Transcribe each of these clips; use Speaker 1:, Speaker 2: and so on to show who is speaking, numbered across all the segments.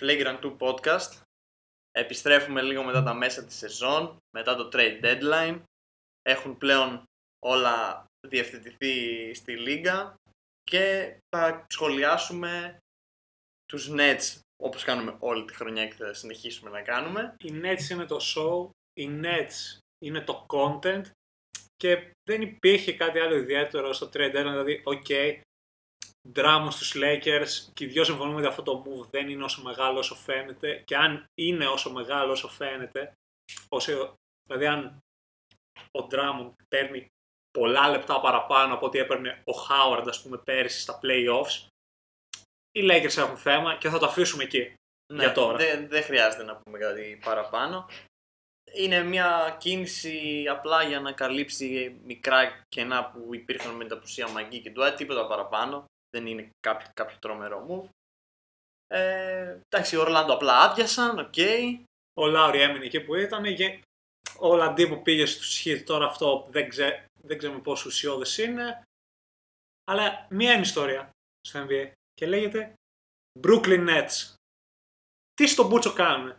Speaker 1: Flagrant 2 Podcast. Επιστρέφουμε λίγο μετά τα μέσα της σεζόν, μετά το trade deadline. Έχουν πλέον όλα διευθετηθεί στη λίγκα και θα σχολιάσουμε τους Nets όπως κάνουμε όλη τη χρονιά και θα συνεχίσουμε να κάνουμε.
Speaker 2: Οι Nets είναι το show, οι Nets είναι το content και δεν υπήρχε κάτι άλλο ιδιαίτερο στο trade deadline, δηλαδή, OK, okay, δράμο στους Lakers και οι δυο συμφωνούμε ότι αυτό το move δεν είναι όσο μεγάλο όσο φαίνεται και αν είναι όσο μεγάλο όσο φαίνεται, όσο, δηλαδή αν ο Drummond παίρνει πολλά λεπτά παραπάνω από ό,τι έπαιρνε ο Howard ας πούμε πέρυσι στα playoffs, οι Lakers έχουν θέμα και θα το αφήσουμε εκεί
Speaker 1: Ναι,
Speaker 2: για τώρα.
Speaker 1: Δεν, δεν χρειάζεται να πούμε κάτι παραπάνω. Είναι μια κίνηση απλά για να καλύψει μικρά κενά που υπήρχαν με την απουσία Μαγκή και Dwight, τίποτα παραπάνω. Δεν είναι κάποιο, κάποιο τρομερό move. Ε, εντάξει, οι Ορλάντο απλά άδειασαν, οκ.
Speaker 2: Ο Λάουρι έμεινε εκεί που ήταν. και Ο Ολαντίπο πήγε στους Heat τώρα αυτό δεν, ξέ, δεν ξέρουμε πόσο ουσιώδες είναι. Αλλά μία είναι η ιστορία στο NBA και λέγεται Brooklyn Nets. Τι στον πούτσο κάνουν.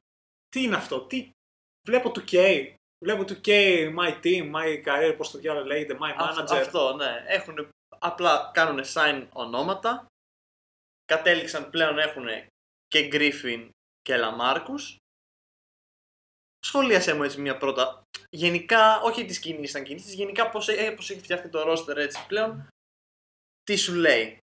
Speaker 2: Τι είναι αυτό; Τι... Βλέπω 2K. Βλέπω 2K, my team, my career, πώς στο διάολο λέγεται, my
Speaker 1: Αυτό,
Speaker 2: manager.
Speaker 1: αυτό, ναι. Έχουν, απλά κάνουν sign ονόματα. Κατέληξαν πλέον έχουν και Griffin και Λαμάρκους. Σχολίασέ μου έτσι μια πρώτα. Γενικά, όχι τις κινήσεις σαν κινήσεις, γενικά πώς, ε, πώς έχει φτιαχτεί το roster έτσι πλέον. Τι σου λέει;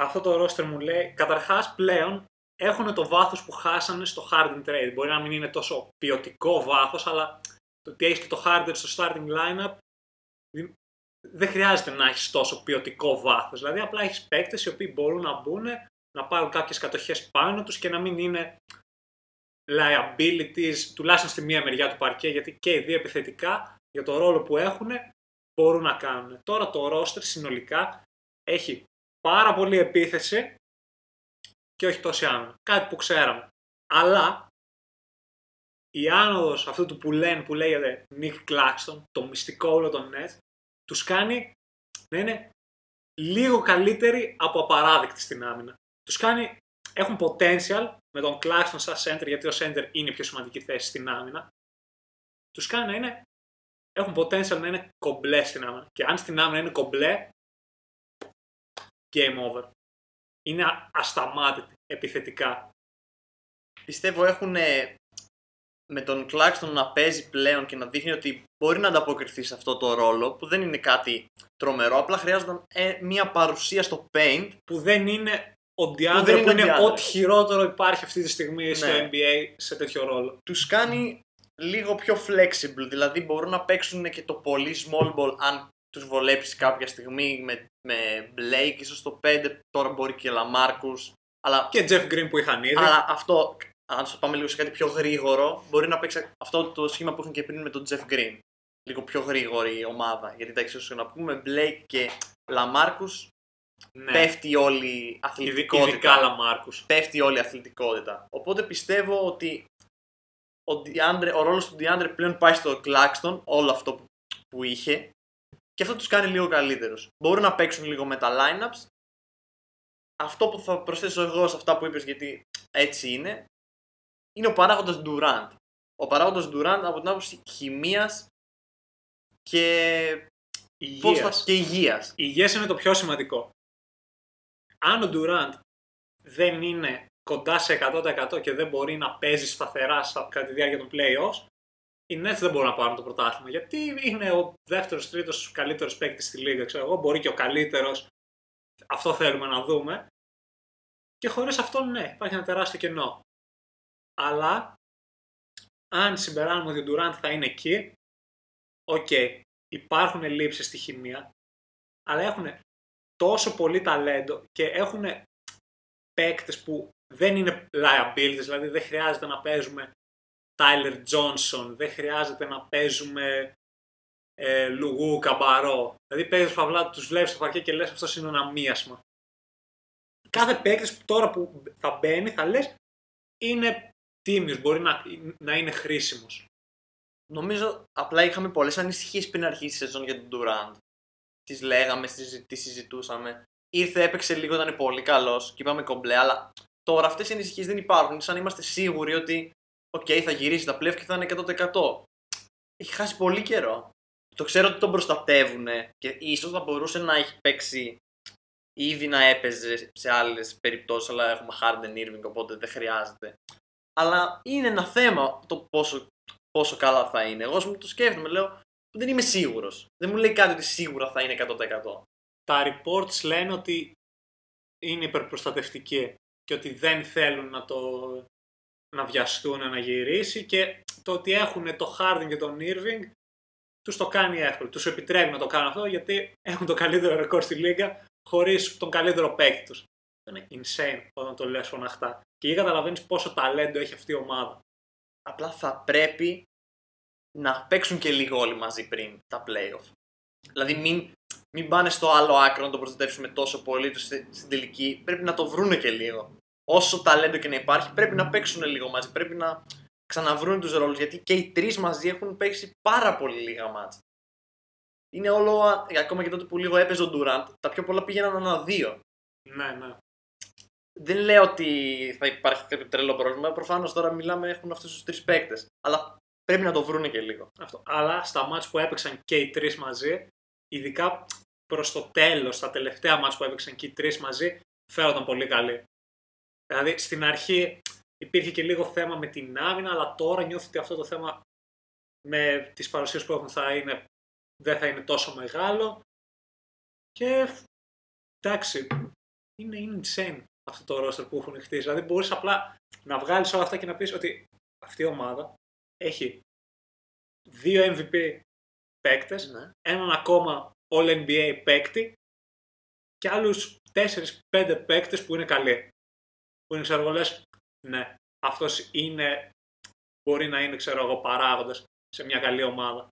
Speaker 2: Αυτό το roster μου λέει, καταρχάς πλέον έχουν το βάθος που χάσανε στο Harden trade. Μπορεί να μην είναι τόσο ποιοτικό βάθος, αλλά το ότι έχεις και το Harden στο starting lineup δι- δεν χρειάζεται να έχεις τόσο ποιοτικό βάθος. Δηλαδή απλά έχεις παίκτες οι οποίοι μπορούν να μπουν, να πάρουν κάποιες κατοχές πάνω τους και να μην είναι liabilities, τουλάχιστον στη μία μεριά του παρκέ, γιατί και οι δύο επιθετικά για το ρόλο που έχουν μπορούν να κάνουν. Τώρα το roster συνολικά έχει πάρα πολύ επίθεση και όχι τόση άμυνα. Κάτι που ξέραμε. Αλλά η άνοδος αυτού του που λένε, που λέγεται Nick Claxton, το μυστικό όλο των Nets, τους κάνει να είναι λίγο καλύτεροι από απαράδεκτοι στην άμυνα. Τους κάνει, έχουν potential με τον Claxton σαν center, γιατί ο center είναι η πιο σημαντική θέση στην άμυνα. Τους κάνει να είναι, έχουν potential να είναι κομπλέ στην άμυνα. Και αν στην άμυνα είναι κομπλέ, game over. Είναι α- ασταμάτητη επιθετικά.
Speaker 1: Πιστεύω έχουν με τον Claxton να παίζει πλέον και να δείχνει ότι μπορεί να ανταποκριθεί σε αυτό το ρόλο που δεν είναι κάτι τρομερό, απλά χρειάζονταν ε, μια παρουσία στο paint
Speaker 2: Που δεν είναι ο
Speaker 1: δεν
Speaker 2: DeAndre
Speaker 1: είναι
Speaker 2: που
Speaker 1: ο
Speaker 2: είναι
Speaker 1: DeAndre.
Speaker 2: ό,τι χειρότερο υπάρχει αυτή τη στιγμή στο
Speaker 1: Ναι.
Speaker 2: NBA σε τέτοιο ρόλο.
Speaker 1: τους κάνει λίγο πιο flexible, δηλαδή μπορούν να παίξουν και το πολύ small ball αν τους βολέψει κάποια στιγμή με, με Blake, ίσως το 5, τώρα μπορεί και Lamarcus, αλλά,
Speaker 2: Και Jeff Green που είχαν ήδη.
Speaker 1: αλλά αυτό, αν σου πάμε λίγο σε κάτι πιο γρήγορο, μπορεί να παίξει αυτό το σχήμα που είχαν και πριν με τον Jeff Green. Λίγο πιο γρήγορη ομάδα. Γιατί εντάξει, όσο να πούμε, Blake και Lamarcus
Speaker 2: ναι.
Speaker 1: πέφτει όλη η
Speaker 2: Ειδι-
Speaker 1: αθλητικότητα.
Speaker 2: Ειδικά Λαμάρκους.
Speaker 1: πέφτει όλη η αθλητικότητα. Οπότε πιστεύω ότι ο, DeAndre, ο ρόλος του DeAndre πλέον πάει στο Claxton, όλο αυτό που, που είχε, και αυτό τους κάνει λίγο καλύτερους. Μπορούν να παίξουν λίγο με τα lineups. Αυτό που θα προσθέσω εγώ σε αυτά που είπες, γιατί έτσι είναι, είναι ο παράγοντας Durant. Ο παράγοντας Durant από την άποψη χημίας και, πώς θα,
Speaker 2: Υγείας.
Speaker 1: και υγείας.
Speaker 2: Η υγείας είναι το πιο σημαντικό. Αν ο Durant δεν είναι κοντά σε 100% και δεν μπορεί να παίζει σταθερά στα, κατά τη διάρκεια των playoffs, οι Nets δεν μπορούν να πάρουν το πρωτάθλημα. Γιατί είναι ο δεύτερος, τρίτος καλύτερος παίκτης στη λίγκα, ξέρω εγώ. Μπορεί και ο καλύτερος. Αυτό θέλουμε να δούμε. Και χωρίς αυτό, ναι, υπάρχει ένα τεράστιο κενό. Αλλά αν συμπεράνουμε ότι ο Durant θα είναι εκεί, οκ, υπάρχουν ελλείψεις στη χημεία, αλλά έχουν τόσο πολύ ταλέντο και έχουν παίκτες που δεν είναι liabilities, δηλαδή δεν χρειάζεται να παίζουμε Tyler Johnson, δεν χρειάζεται να παίζουμε ε, Λουγού Καμπαρό. Δηλαδή παίζεις παυλά, τους βλέπεις στο παρκέ και λες αυτός είναι ένα μίασμα. Κάθε παίκτης που τώρα που θα μπαίνει θα λες είναι τίμιος, μπορεί να, να είναι χρήσιμος.
Speaker 1: Νομίζω απλά είχαμε πολλές ανησυχίες πριν αρχίσει η σεζόν για τον Durant. Τις λέγαμε, τις συζητούσαμε. Ήρθε, έπαιξε λίγο, ήταν πολύ καλός και είπαμε κομπλέ, αλλά Τώρα αυτές οι ανησυχίες δεν υπάρχουν. Είναι σαν να είμαστε σίγουροι ότι οκ, θα γυρίσει τα πλέον και θα είναι 100%. Έχει χάσει πολύ καιρό. Το ξέρω ότι τον προστατεύουν και ίσως θα μπορούσε να έχει παίξει ήδη να έπαιζε σε άλλες περιπτώσεις, αλλά έχουμε Harden Irving, οπότε δεν χρειάζεται. Αλλά είναι ένα θέμα το πόσο, πόσο καλά θα είναι. Εγώ που το σκέφτομαι, λέω, δεν είμαι σίγουρος. Δεν μου λέει κάτι ότι σίγουρα θα είναι 100%.
Speaker 2: Τα reports λένε ότι είναι υπερπροστατευτικοί και ότι δεν θέλουν να το να βιαστούν να γυρίσει και το ότι έχουν το Harden και τον Irving τους το κάνει εύκολο. Τους επιτρέπει να το κάνουν αυτό γιατί έχουν το καλύτερο ρεκόρ στη Λίγκα χωρίς τον καλύτερο παίκτη τους. Είναι insane όταν το λες φωναχτά. Και εκεί καταλαβαίνεις πόσο ταλέντο έχει αυτή η ομάδα.
Speaker 1: Απλά θα πρέπει να παίξουν και λίγο όλοι μαζί πριν τα playoff. Δηλαδή μην, μην πάνε στο άλλο άκρο να το προστατεύσουμε τόσο πολύ του στην τελική. Πρέπει να το βρούνε και λίγο. Όσο ταλέντο και να υπάρχει, πρέπει να παίξουν λίγο μαζί. Πρέπει να ξαναβρούν τους ρόλους. Γιατί και οι τρεις μαζί έχουν παίξει πάρα πολύ λίγα μάτσα. Είναι όλο, ακόμα και τότε που λίγο έπαιζε ο Ντουραντ, τα πιο πολλά πήγαιναν ένα δύο.
Speaker 2: Ναι, ναι.
Speaker 1: Δεν λέω ότι θα υπάρχει κάποιο τρελό πρόβλημα. Προφανώς τώρα μιλάμε, έχουν αυτούς τους τρεις παίκτες. Αλλά πρέπει να το βρούνε και λίγο.
Speaker 2: Αυτό. Αλλά στα μάτς που έπαιξαν και οι τρεις μαζί, ειδικά προς το τέλος, τα τελευταία μάτς που έπαιξαν και οι τρεις μαζί, φαίνονταν πολύ καλοί. Δηλαδή στην αρχή υπήρχε και λίγο θέμα με την άμυνα, αλλά τώρα νιώθω ότι αυτό το θέμα με τις παρουσίες που έχουν θα είναι, δεν θα είναι τόσο μεγάλο. Και εντάξει, είναι, είναι insane αυτό το roster που έχουν χτίσει. Δηλαδή μπορείς απλά να βγάλεις όλα αυτά και να πεις ότι αυτή η ομάδα έχει δύο MVP παίκτες,
Speaker 1: Ναι.
Speaker 2: έναν ακόμα All NBA παίκτη και άλλους 4-5 παίκτες που είναι καλοί. Που είναι, ξέρω εγώ, λες, ναι, αυτός είναι, μπορεί να είναι, ξέρω εγώ, παράγοντας σε μια καλή ομάδα.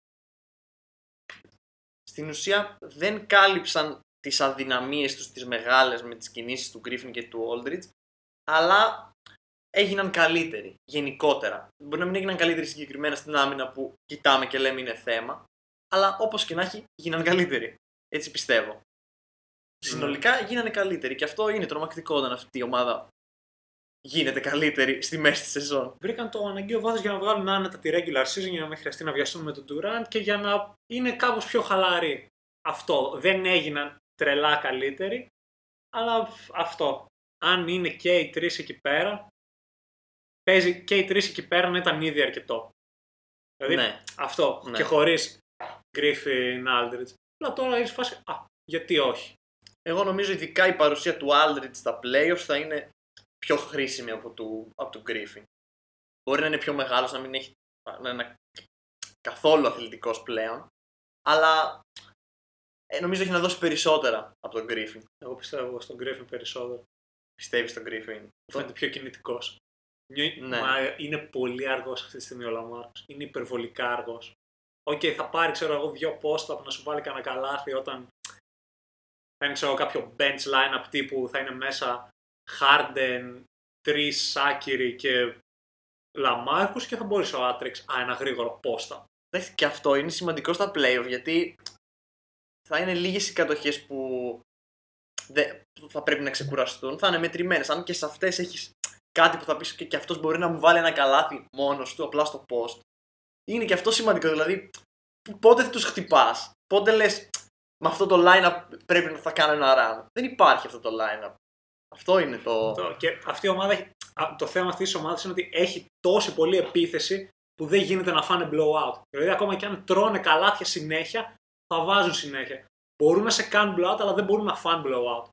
Speaker 1: Στην ουσία δεν κάλυψαν τις αδυναμίες τους τις μεγάλες με τις κινήσεις του Griffin και του Aldridge, αλλά έγιναν καλύτεροι γενικότερα. Μπορεί να μην έγιναν καλύτεροι συγκεκριμένα στην άμυνα που κοιτάμε και λέμε είναι θέμα, αλλά όπως και να έχει γίναν καλύτεροι. Έτσι πιστεύω. Συνολικά γίνανε καλύτεροι και αυτό είναι τρομακτικό όταν αυτή η ομάδα γίνεται καλύτερη στη μέση της σεζόν.
Speaker 2: Βρήκαν το αναγκαίο βάθος για να βγάλουν άνετα τη regular season για να μην χρειαστεί να βιαστούν με τον Durant και για να είναι κάπως πιο χαλαροί. Αυτό. Δεν έγιναν τρελά καλύτεροι, αλλά αυτό. Αν είναι και οι τρεις εκεί πέρα, παίζει και οι τρεις εκεί πέρα να ήταν ήδη αρκετό. Δηλαδή
Speaker 1: Ναι.
Speaker 2: αυτό.
Speaker 1: Ναι.
Speaker 2: Και χωρίς Griffin Aldridge. Αλλά τώρα είσαι φάση. Α, γιατί όχι.
Speaker 1: Εγώ νομίζω ειδικά η παρουσία του Aldridge στα playoffs θα είναι πιο χρήσιμη από του, από του Griffin. Μπορεί να είναι πιο μεγάλος, να μην έχει να είναι καθόλου αθλητικός πλέον, αλλά ε, νομίζω έχει να δώσει περισσότερα από τον Griffin.
Speaker 2: Εγώ πιστεύω στον Griffin περισσότερο.
Speaker 1: Πιστεύεις στον Griffin;
Speaker 2: Μου φαίνεται πιο κινητικός.
Speaker 1: Ναι.
Speaker 2: Μα είναι πολύ αργός αυτή τη στιγμή ο Λαμάρκους. Είναι υπερβολικά αργός. Οκ, θα πάρει ξέρω εγώ δύο post-up να σου βάλει κανένα καλάθι όταν θα είναι ξέρω, εγώ, κάποιο bench line-up τύπου θα είναι μέσα Harden, τρεις άκυροι και Λαμάρκους και θα μπορείς ο Άτρεξ α, ένα γρήγορο πόστα.
Speaker 1: Εντάξει, και αυτό είναι σημαντικό στα playoff γιατί θα είναι λίγες οι κατοχές που δεν, θα πρέπει να ξεκουραστούν. Θα είναι μετρημένες. Αν και σε αυτές έχεις κάτι που θα πεις και, και αυτός μπορεί να μου βάλει ένα καλάθι μόνος του απλά στο post. Είναι και αυτό σημαντικό. Δηλαδή π- πότε θα τους χτυπάς. Πότε λες με αυτό το line-up πρέπει να θα κάνω ένα run. Δεν υπάρχει αυτό το line-up. Αυτό είναι το...
Speaker 2: Το- Και αυτή η ομάδα έχει, α, το θέμα αυτής της ομάδας είναι ότι έχει τόση πολλή επίθεση που δεν γίνεται να φάνε blowout. Δηλαδή, ακόμα και αν τρώνε καλάθια συνέχεια, θα βάζουν συνέχεια. Μπορούν να σε κάνουν blowout, αλλά δεν μπορούν να φάνε blowout.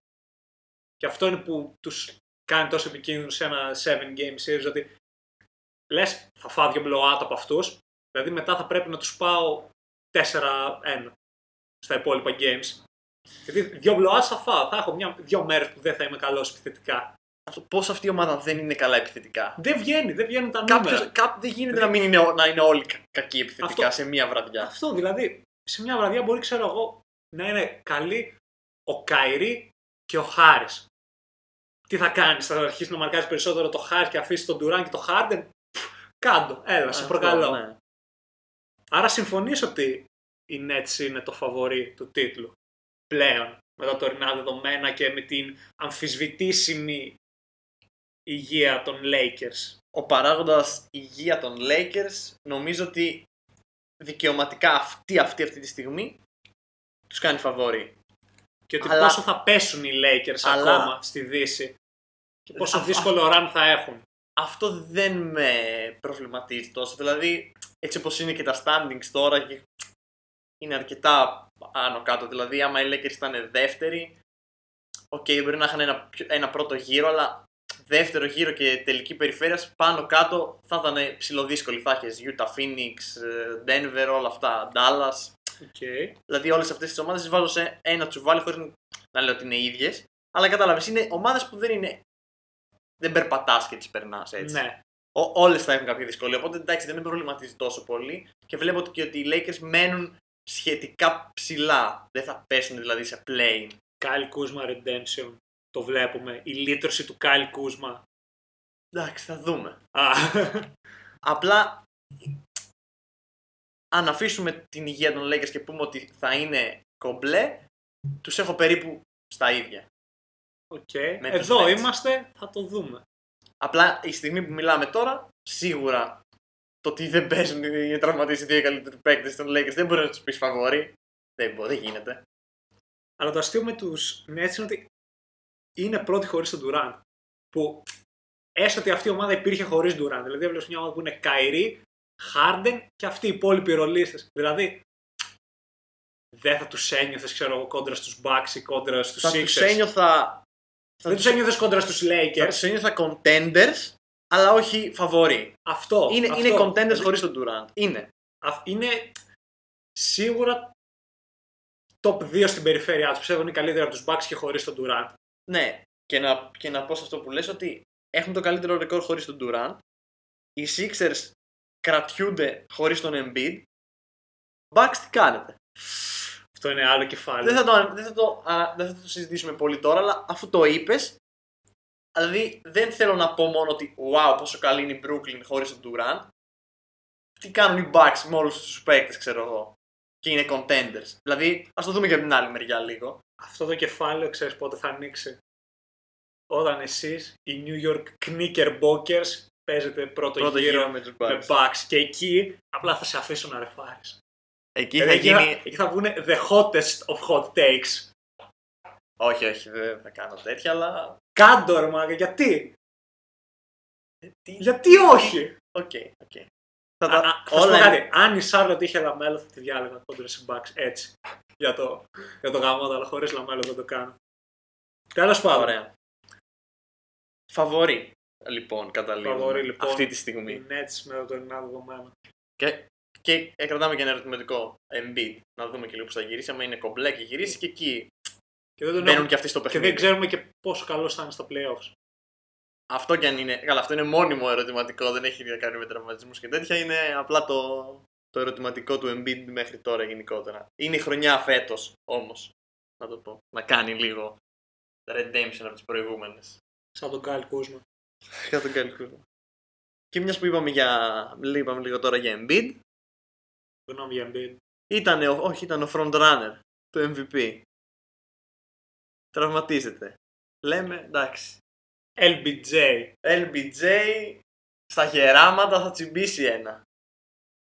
Speaker 2: Και αυτό είναι που τους κάνει τόσο επικίνδυνο σε ένα 7 game series, ότι λες, θα φάω δύο blowout από αυτούς, δηλαδή μετά θα πρέπει να τους πάω 4-1 στα υπόλοιπα games. Γιατί δύο blowout θα φάω. Θα έχω μια, δύο μέρες που δεν θα είμαι καλός επιθετικά.
Speaker 1: αυτό πώς αυτή η ομάδα δεν είναι καλά επιθετικά;
Speaker 2: Δεν βγαίνει, δεν βγαίνουν τα νούμερα.
Speaker 1: Κάποιος, κά, δεν γίνεται να, μην είναι, να είναι όλοι κα- κακοί επιθετικά
Speaker 2: Αυτό-
Speaker 1: σε μία βραδιά.
Speaker 2: Αυτό δηλαδή, σε μια βραδιά μπορεί, ξέρω εγώ, να είναι καλή ο Καϊρή και ο Χάρης. Τι θα κάνεις, θα αρχίσει να μαρκάζει περισσότερο το Χάρη και αφήσεις τον Ντουράν και το Χάρντεν; Κάντο, έλα, σε
Speaker 1: Αυτό,
Speaker 2: προκαλώ.
Speaker 1: ναι.
Speaker 2: Άρα συμφωνείς ότι η Nets είναι το φαβορή του τίτλου πλέον με τα τωρινά δεδομένα και με την αμφισβητήσιμη υγεία των Lakers;
Speaker 1: Ο παράγοντας υγεία των Lakers νομίζω ότι δικαιωματικά αυτή, αυτή, αυτή τη στιγμή τους κάνει φαβόρη.
Speaker 2: Και ότι
Speaker 1: Αλλά-
Speaker 2: πόσο θα πέσουν οι Lakers
Speaker 1: Αλλά-
Speaker 2: ακόμα στη Δύση. Και πόσο
Speaker 1: Α-
Speaker 2: δύσκολο run θα έχουν.
Speaker 1: Αυτό δεν με προβληματίζει τόσο. Δηλαδή, έτσι όπως είναι και τα standings τώρα, και είναι αρκετά άνω κάτω. Δηλαδή, άμα οι Lakers ήταν δεύτεροι, οκ, μπορεί να είχαν ένα, πιο- ένα πρώτο γύρο, αλλά δεύτερο γύρο και τελικοί περιφέρειας πάνω κάτω θα ήταν ψιλοδύσκολοι. Θα έχεις Utah, Phoenix, ε, Denver, όλα αυτά, Dallas.
Speaker 2: Okay.
Speaker 1: Δηλαδή, όλες αυτές τις ομάδες τις βάζω σε ένα τσουβάλι χωρίς να λέω ότι είναι ίδιες. Αλλά κατάλαβες, είναι ομάδες που δεν είναι. Δεν περπατάς και τις περνάς έτσι.
Speaker 2: Ναι.
Speaker 1: Όλες θα έχουν κάποια δυσκολία. Οπότε εντάξει, δεν με προβληματίζει τόσο πολύ. Και βλέπω ότι και ότι οι Lakers μένουν σχετικά ψηλά. Δεν θα πέσουν δηλαδή σε play.
Speaker 2: Kyle Kuzma Redemption. Το βλέπουμε. Η λύτρωση του Kyle Kuzma.
Speaker 1: Εντάξει, θα δούμε.
Speaker 2: Α,
Speaker 1: Απλά αν αφήσουμε την υγεία των Lakers και πούμε ότι θα είναι κομπλέ, τους έχω περίπου στα ίδια.
Speaker 2: okay.
Speaker 1: Με τους
Speaker 2: Εδώ
Speaker 1: Nets.
Speaker 2: είμαστε, θα το δούμε.
Speaker 1: Απλά η στιγμή που μιλάμε τώρα, σίγουρα το ότι δεν παίζουν οι τραυματίσει οι δύο καλύτεροι παίκτες των Lakers δεν μπορεί να τους πεις φαβόρη. Δεν μπορεί, δεν γίνεται.
Speaker 2: Αλλά το αστείο με τους Nets είναι ότι είναι πρώτοι χωρίς τον Durant. Που έστω ότι αυτή η ομάδα υπήρχε χωρίς Durant. Δηλαδή, έβλεπες μια ομάδα που είναι Kyrie, Harden και αυτοί οι υπόλοιποι ρολίστες. Δηλαδή, δεν θα τους ένιωθες, ξέρω εγώ, κόντρα στους Bucks ή κόντρα στους
Speaker 1: Θα
Speaker 2: Sixers.
Speaker 1: του ένιωθα.
Speaker 2: Δεν τους ένιωθες κόντρα στους
Speaker 1: Θα
Speaker 2: Lakers.
Speaker 1: τους ένιωθα contenders, αλλά όχι φαβορή.
Speaker 2: Αυτό.
Speaker 1: Είναι,
Speaker 2: αυτό.
Speaker 1: είναι contenders
Speaker 2: Δηλαδή,
Speaker 1: χωρίς τον Durant. Είναι.
Speaker 2: αυ- Είναι σίγουρα top 2 στην περιφέρειά τους. Πιστεύω είναι καλύτερα από τους Bucks και χωρίς τον Durant.
Speaker 1: Ναι, και να, και να πω σε αυτό που λες ότι έχουν το καλύτερο ρεκόρ χωρίς τον Durant. Οι Sixers κρατιούνται χωρίς τον Embiid. Bucks τι κάνετε;
Speaker 2: Αυτό είναι άλλο κεφάλαιο.
Speaker 1: Δεν θα, το, δεν, θα το, α, δεν θα το συζητήσουμε πολύ τώρα, αλλά αφού το είπες, δηλαδή δεν θέλω να πω μόνο ότι wow πόσο καλή είναι η Brooklyn χωρίς τον Durant. Τι κάνουν οι Bucks με όλους τους παίκτες, ξέρω εγώ. Και είναι contenders. Δηλαδή, ας το δούμε και από την άλλη μεριά λίγο.
Speaker 2: Αυτό το κεφάλαιο ξέρεις πότε θα ανοίξει; Όταν εσείς, οι New York Knickerbockers, παίζετε πρώτο,
Speaker 1: Πρώτο
Speaker 2: γύρο,
Speaker 1: γύρο με τους
Speaker 2: με
Speaker 1: Bucks.
Speaker 2: Bucks. Και εκεί απλά θα σε αφήσουν να ρεφάρεις.
Speaker 1: Εκεί θα
Speaker 2: Δηλαδή, εκεί,
Speaker 1: γίνει...
Speaker 2: θα, εκεί θα βγουν the hottest of hot takes.
Speaker 1: Όχι, όχι, δεν θα κάνω τέτοια, αλλά.
Speaker 2: Κάντο ρε μάγκα, γιατί.
Speaker 1: Τι...
Speaker 2: Γιατί όχι;
Speaker 1: OK, OK.
Speaker 2: Α,
Speaker 1: Θα τα...
Speaker 2: α, θα σου πω
Speaker 1: όλα είναι-
Speaker 2: κάτι. Αν η Charlotte είχε LaMelo θα τη διάλεγα κόντρα σε Bucks έτσι. Για το, για το γαμώτο, αλλά χωρίς LaMelo δεν το κάνω. Τέλος πάντων.
Speaker 1: Ωραία. Φαβορί, λοιπόν, καταλήγουμε
Speaker 2: Φαβορί, λοιπόν.
Speaker 1: αυτή τη
Speaker 2: Οι
Speaker 1: στιγμή.
Speaker 2: Nets με τα τωρινά δεδομένα.
Speaker 1: Και, και ε, κρατάμε και ένα ερωτηματικό Embiid. Να δούμε και λίγο πώς θα γυρίσει. άμα είναι κομπλέ και γυρίσει και εκεί
Speaker 2: Και δεν, τον
Speaker 1: μπαίνουν
Speaker 2: έχουμε-
Speaker 1: και αυτοί στο
Speaker 2: και
Speaker 1: παιχνίδι.
Speaker 2: δεν ξέρουμε και πόσο καλό θα είναι στα playoffs.
Speaker 1: Αυτό κι αν είναι. Καλά, αυτό είναι μόνιμο ερωτηματικό, δεν έχει να κάνει με τραυματισμούς και τέτοια. Είναι απλά το, το ερωτηματικό του Embiid μέχρι τώρα γενικότερα. Είναι η χρονιά φέτος όμως. Να το πω. Να κάνει λίγο redemption από τις προηγούμενες.
Speaker 2: Σαν τον Kyle Kuzma.
Speaker 1: Κατά τον Καλικούζο. Και μιας που είπαμε, για, είπαμε λίγο τώρα για Embiid,
Speaker 2: Γνώμη για Embiid.
Speaker 1: ήταν, ο- όχι, ήταν ο front runner του MVP. Τραυματίζεται. Λέμε, εντάξει.
Speaker 2: LBJ.
Speaker 1: LBJ στα γεράματα θα τσιμπήσει ένα.